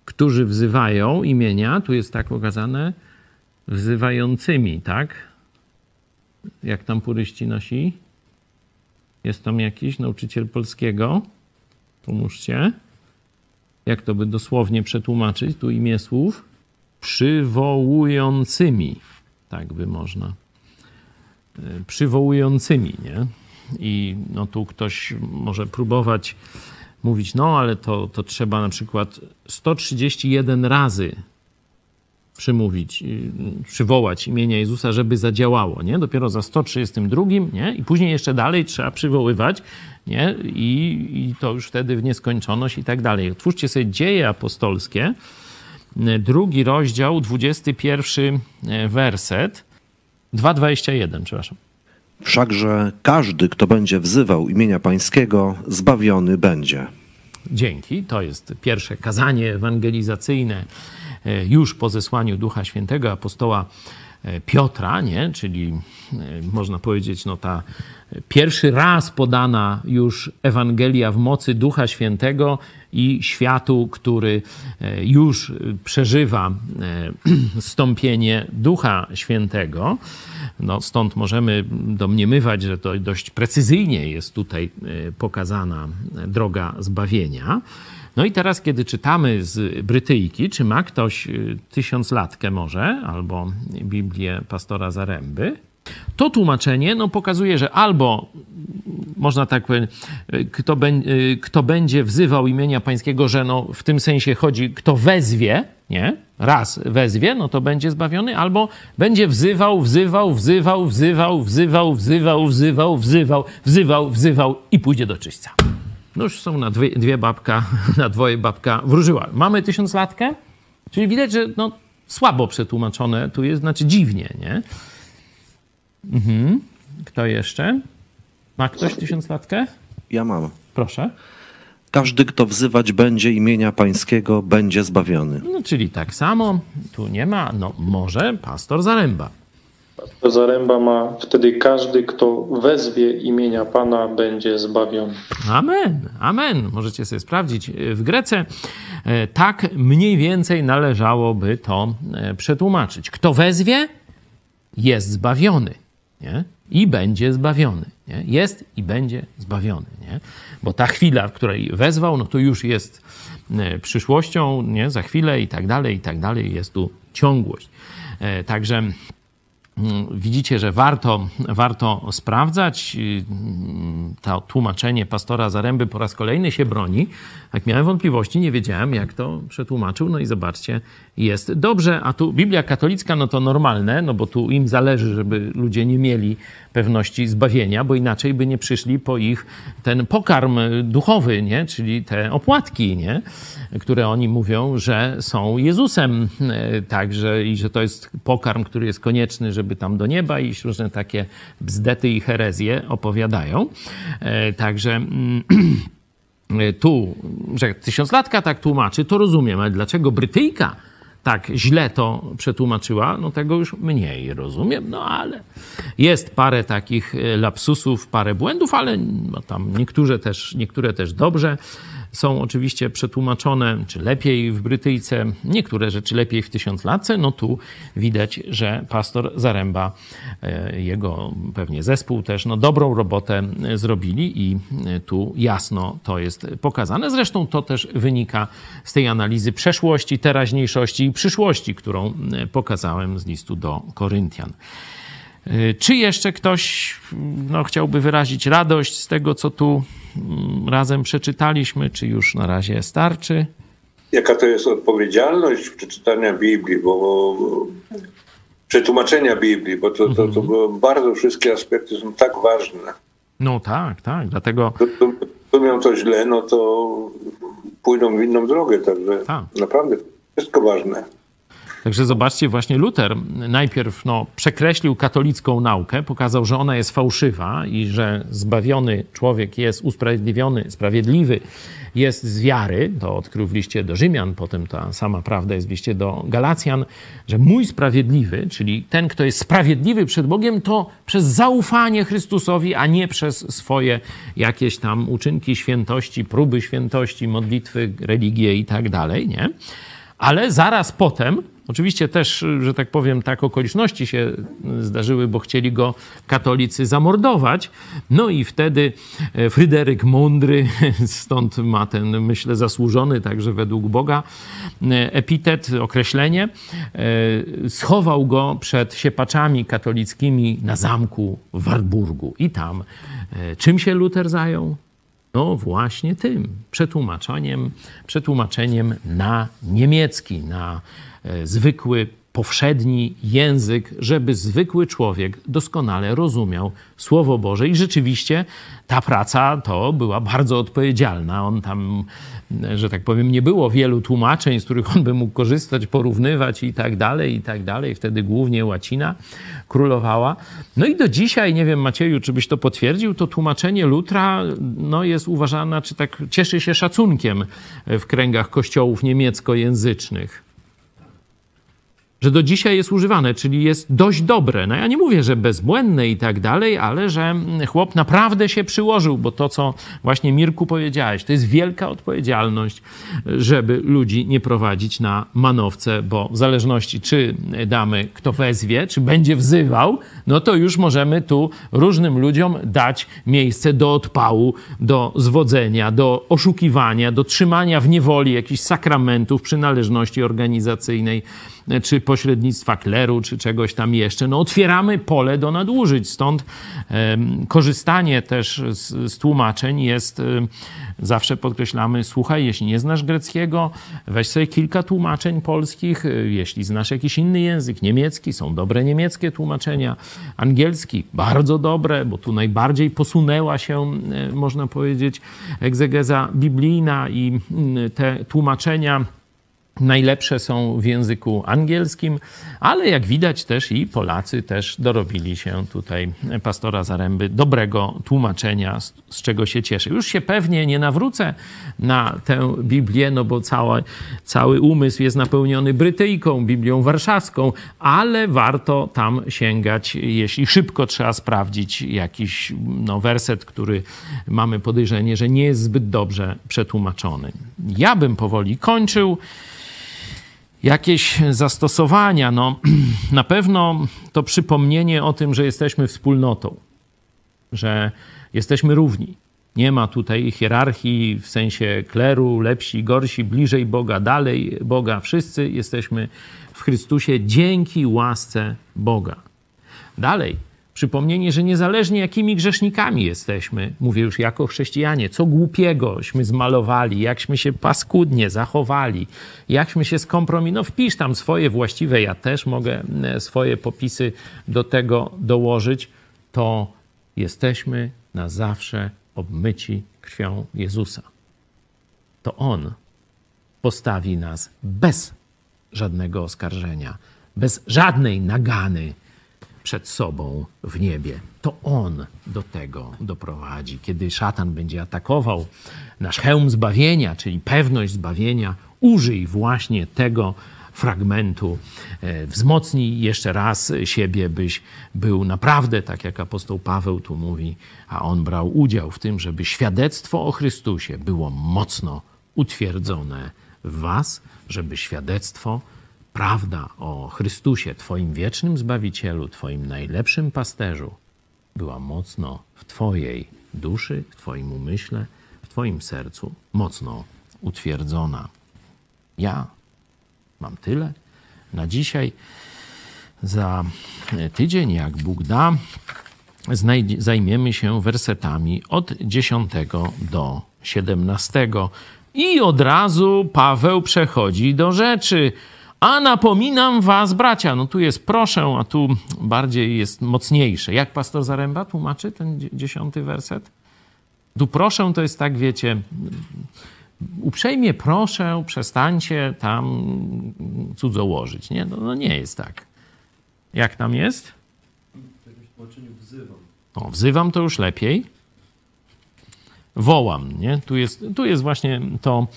Którzy wzywają imienia, tu jest tak pokazane, wzywającymi, tak? Jak tam puryści nosi? Jest tam jakiś nauczyciel polskiego? Pomóżcie. Jak to by dosłownie przetłumaczyć? Tu imię słów. Przywołującymi. Tak by można. E, przywołującymi, nie? I no tu ktoś może próbować mówić, no ale to, to trzeba na przykład 131 razy przymówić, y, przywołać imienia Jezusa, żeby zadziałało, nie? Dopiero za 132, nie? I później jeszcze dalej trzeba przywoływać, nie? I, i to już wtedy w nieskończoność i tak dalej. Otwórzcie sobie dzieje apostolskie, drugi rozdział, 21 e, werset, 2,21, przepraszam. Wszakże każdy, kto będzie wzywał imienia Pańskiego, zbawiony będzie. Dzięki. To jest pierwsze kazanie ewangelizacyjne e, już po zesłaniu Ducha Świętego apostoła e, Piotra, nie? czyli e, można powiedzieć, no ta pierwszy raz podana już Ewangelia w mocy Ducha Świętego i światu, który już przeżywa stąpienie Ducha Świętego. No, stąd możemy domniemywać, że to dość precyzyjnie jest tutaj e, pokazana droga zbawienia. No i teraz, kiedy czytamy z Brytyjki, czy ma ktoś e, tysiąclatkę może, albo Biblię pastora Zaręby, to tłumaczenie no, pokazuje, że albo można tak powiedzieć, kto, be, kto będzie wzywał imienia pańskiego, że no, w tym sensie chodzi, kto wezwie, nie? Raz wezwie, no to będzie zbawiony, albo będzie wzywał, wzywał, wzywał, wzywał, wzywał, wzywał, wzywał, wzywał, wzywał, wzywał i pójdzie do czyśćca. No już są na dwie, dwie babka, na dwoje babka wróżyła. Mamy tysiąclatkę, czyli widać, że no, słabo przetłumaczone tu jest, znaczy dziwnie, nie? Mhm. Kto jeszcze? Ma ktoś tysiąclatkę? Ja mam. Proszę. Każdy, kto wzywać będzie imienia Pańskiego, będzie zbawiony. No, czyli tak samo, tu nie ma, no może pastor Zaręba. Pastor Zaręba ma wtedy każdy, kto wezwie imienia Pana, będzie zbawiony. Amen, amen. Możecie sobie sprawdzić w Grece. Tak mniej więcej należałoby to przetłumaczyć. Kto wezwie, jest zbawiony. Nie? I będzie zbawiony. Nie? Jest i będzie zbawiony. Nie? Bo ta chwila, w której wezwał, no to już jest przyszłością, nie? za chwilę i tak dalej, i tak dalej. Jest tu ciągłość. Także Mm, widzicie, że warto, warto sprawdzać. Mm, to tłumaczenie pastora Zaręby po raz kolejny się broni. Jak miałem wątpliwości, nie wiedziałem, jak to przetłumaczył. No i zobaczcie, jest dobrze. A tu Biblia katolicka, no to normalne, no bo tu im zależy, żeby ludzie nie mieli pewności zbawienia, bo inaczej by nie przyszli po ich ten pokarm duchowy, nie? czyli te opłatki, nie? które oni mówią, że są Jezusem, e, także i że to jest pokarm, który jest konieczny, żeby tam do nieba iść, różne takie bzdety i herezje opowiadają. E, także mm, tu, że tysiąclatka tak tłumaczy, to rozumiem, ale dlaczego Brytyjka tak źle to przetłumaczyła, no tego już mniej rozumiem, no ale jest parę takich e, lapsusów, parę błędów, ale no tam niektóre też, niektóre też dobrze są oczywiście przetłumaczone, czy lepiej w Brytyjce, niektóre rzeczy lepiej w Tysiąclatce, no tu widać, że pastor Zaręba, e, jego pewnie zespół też, no dobrą robotę zrobili i e, tu jasno to jest pokazane. Zresztą to też wynika z tej analizy przeszłości, teraźniejszości i przyszłości, którą e, pokazałem z listu do Koryntian. Czy jeszcze ktoś no, chciałby wyrazić radość z tego, co tu mm, razem przeczytaliśmy, czy już na razie starczy? Jaka to jest odpowiedzialność przeczytania Biblii, bo przetłumaczenia Biblii, bo to, to, to mhm. bardzo wszystkie aspekty są tak ważne. No tak, tak, dlatego... Rozumią to źle, no to pójdą w inną drogę, także tak. naprawdę wszystko ważne. Także zobaczcie, właśnie Luther najpierw no, przekreślił katolicką naukę, pokazał, że ona jest fałszywa i że zbawiony człowiek jest usprawiedliwiony, sprawiedliwy jest z wiary, to odkrył w liście do Rzymian, potem ta sama prawda jest w liście do Galacjan, że mój sprawiedliwy, czyli ten, kto jest sprawiedliwy przed Bogiem, to przez zaufanie Chrystusowi, a nie przez swoje jakieś tam uczynki świętości, próby świętości, modlitwy, religie i tak dalej, nie? Ale zaraz potem Oczywiście też, że tak powiem, tak okoliczności się zdarzyły, bo chcieli go katolicy zamordować. No i wtedy e, Fryderyk Mądry, stąd ma ten, myślę, zasłużony także według Boga e, epitet, określenie, e, schował go przed siepaczami katolickimi na zamku w Wartburgu. I tam czym się Luter zajął? No właśnie tym przetłumaczeniem, przetłumaczeniem na niemiecki, na zwykły, powszedni język, żeby zwykły człowiek doskonale rozumiał Słowo Boże. I rzeczywiście ta praca to była bardzo odpowiedzialna. On tam, że tak powiem, nie było wielu tłumaczeń, z których on by mógł korzystać, porównywać i tak dalej, i tak dalej. Wtedy głównie łacina królowała. No i do dzisiaj, nie wiem Macieju, czy byś to potwierdził, to tłumaczenie Lutra no, jest uważane, czy tak cieszy się szacunkiem w kręgach kościołów niemieckojęzycznych że do dzisiaj jest używane, czyli jest dość dobre. No ja nie mówię, że bezbłędne i tak dalej, ale że chłop naprawdę się przyłożył, bo to, co właśnie Mirku powiedziałeś, to jest wielka odpowiedzialność, żeby ludzi nie prowadzić na manowce, bo w zależności czy damy, kto wezwie, czy będzie wzywał, no to już możemy tu różnym ludziom dać miejsce do odpału, do zwodzenia, do oszukiwania, do trzymania w niewoli jakichś sakramentów, przynależności organizacyjnej czy pośrednictwa kleru, czy czegoś tam jeszcze. No otwieramy pole do nadużyć, stąd korzystanie też z, z tłumaczeń jest, zawsze podkreślamy, słuchaj, jeśli nie znasz greckiego, weź sobie kilka tłumaczeń polskich, e, jeśli znasz jakiś inny język, niemiecki, są dobre niemieckie tłumaczenia, angielski, bardzo dobre, bo tu najbardziej posunęła się, można powiedzieć, egzegeza biblijna i te tłumaczenia Najlepsze są w języku angielskim, ale jak widać też i Polacy też dorobili się tutaj pastora Zaręby dobrego tłumaczenia, z, z, czego się cieszę. Już się pewnie nie nawrócę na tę Biblię, no bo cała, cały umysł jest napełniony Brytyjką, Biblią warszawską, ale warto tam sięgać, jeśli szybko trzeba sprawdzić jakiś no, werset, który mamy podejrzenie, że nie jest zbyt dobrze przetłumaczony. Ja bym powoli kończył jakieś zastosowania. No, na pewno to przypomnienie o tym, że jesteśmy wspólnotą, że jesteśmy równi. Nie ma tutaj hierarchii w sensie kleru, lepsi, gorsi, bliżej Boga, dalej Boga. Wszyscy jesteśmy w Chrystusie dzięki łasce Boga. Dalej, Przypomnienie, że niezależnie jakimi grzesznikami jesteśmy, mówię już jako chrześcijanie, co głupiegośmy zmalowali, jakśmy się paskudnie zachowali, jakśmy się skompromitowali, no wpisz tam swoje właściwe, ja też mogę e, swoje popisy do tego dołożyć, to jesteśmy na zawsze obmyci krwią Jezusa. To On postawi nas bez żadnego oskarżenia, bez żadnej nagany, przed sobą w niebie. To On do tego doprowadzi. Kiedy szatan będzie atakował nasz hełm zbawienia, czyli pewność zbawienia, użyj właśnie tego fragmentu. E, wzmocnij jeszcze raz siebie, byś był naprawdę, tak jak apostoł Paweł tu mówi, a on brał udział w tym, żeby świadectwo o Chrystusie było mocno utwierdzone w Was, żeby świadectwo prawda o Chrystusie, Twoim wiecznym Zbawicielu, Twoim najlepszym pasterzu, była mocno w Twojej duszy, w Twoim umyśle, w Twoim sercu, mocno utwierdzona. Ja mam tyle na dzisiaj. Za tydzień, jak Bóg da, zajmiemy się wersetami od 10 do 17. I od razu Paweł przechodzi do rzeczy. A napominam was, bracia, no tu jest proszę, a tu bardziej jest mocniejsze. Jak pastor Zaręba tłumaczy ten dziesiąty werset? Tu proszę to jest tak, wiecie, uprzejmie proszę, przestańcie tam cudzołożyć. Nie, no, no nie jest tak. Jak tam jest? W jakimś tłumaczeniu wzywam. O, wzywam to już lepiej. Wołam, nie? Tu jest, tu jest właśnie to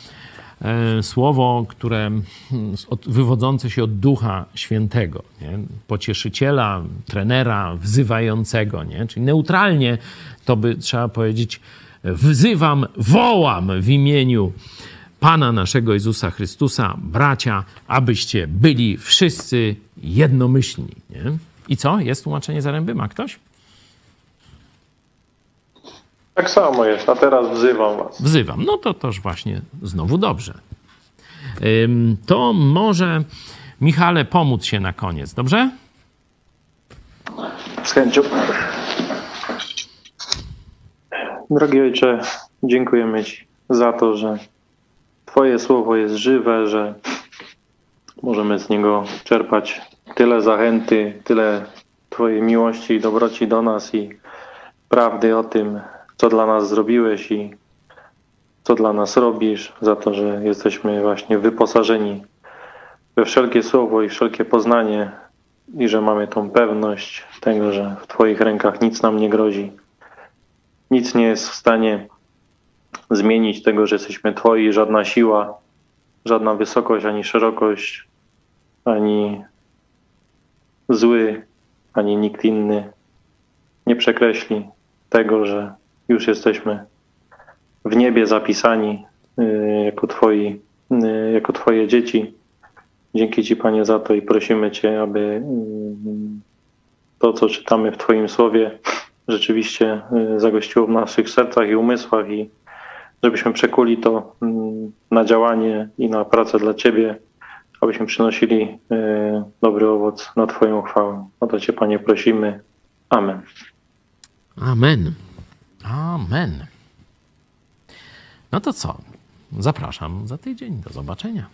słowo, które hmm, wywodzące się od Ducha Świętego, nie? pocieszyciela, trenera, wzywającego, nie? czyli neutralnie to by trzeba powiedzieć, wzywam, wołam w imieniu Pana naszego Jezusa Chrystusa, bracia, abyście byli wszyscy jednomyślni. Nie? I co? Jest tłumaczenie zaręby? Ma ktoś? Tak samo jest, a teraz wzywam was. Wzywam. No to toż właśnie znowu dobrze. To może Michale pomóc się na koniec, dobrze? Z chęcią. Drogi Ojcze, dziękujemy Ci za to, że Twoje słowo jest żywe, że możemy z niego czerpać tyle zachęty, tyle Twojej miłości i dobroci do nas i prawdy o tym, co dla nas zrobiłeś i co dla nas robisz, za to, że jesteśmy właśnie wyposażeni we wszelkie słowo i wszelkie poznanie i że mamy tą pewność tego, że w Twoich rękach nic nam nie grozi. Nic nie jest w stanie zmienić tego, że jesteśmy Twoi, żadna siła, żadna wysokość, ani szerokość, ani zły, ani nikt inny nie przekreśli tego, że już jesteśmy w niebie zapisani y, jako Twoi, y, jako Twoje dzieci. Dzięki Ci, Panie, za to i prosimy Cię, aby y, to, co czytamy w Twoim słowie, rzeczywiście zagościło w naszych sercach i umysłach i żebyśmy przekuli to na działanie i na pracę dla Ciebie, abyśmy przynosili dobry owoc na Twoją chwałę. O to Cię, Panie, prosimy. Amen. Amen. Amen. No to co? Zapraszam za tydzień. Do zobaczenia.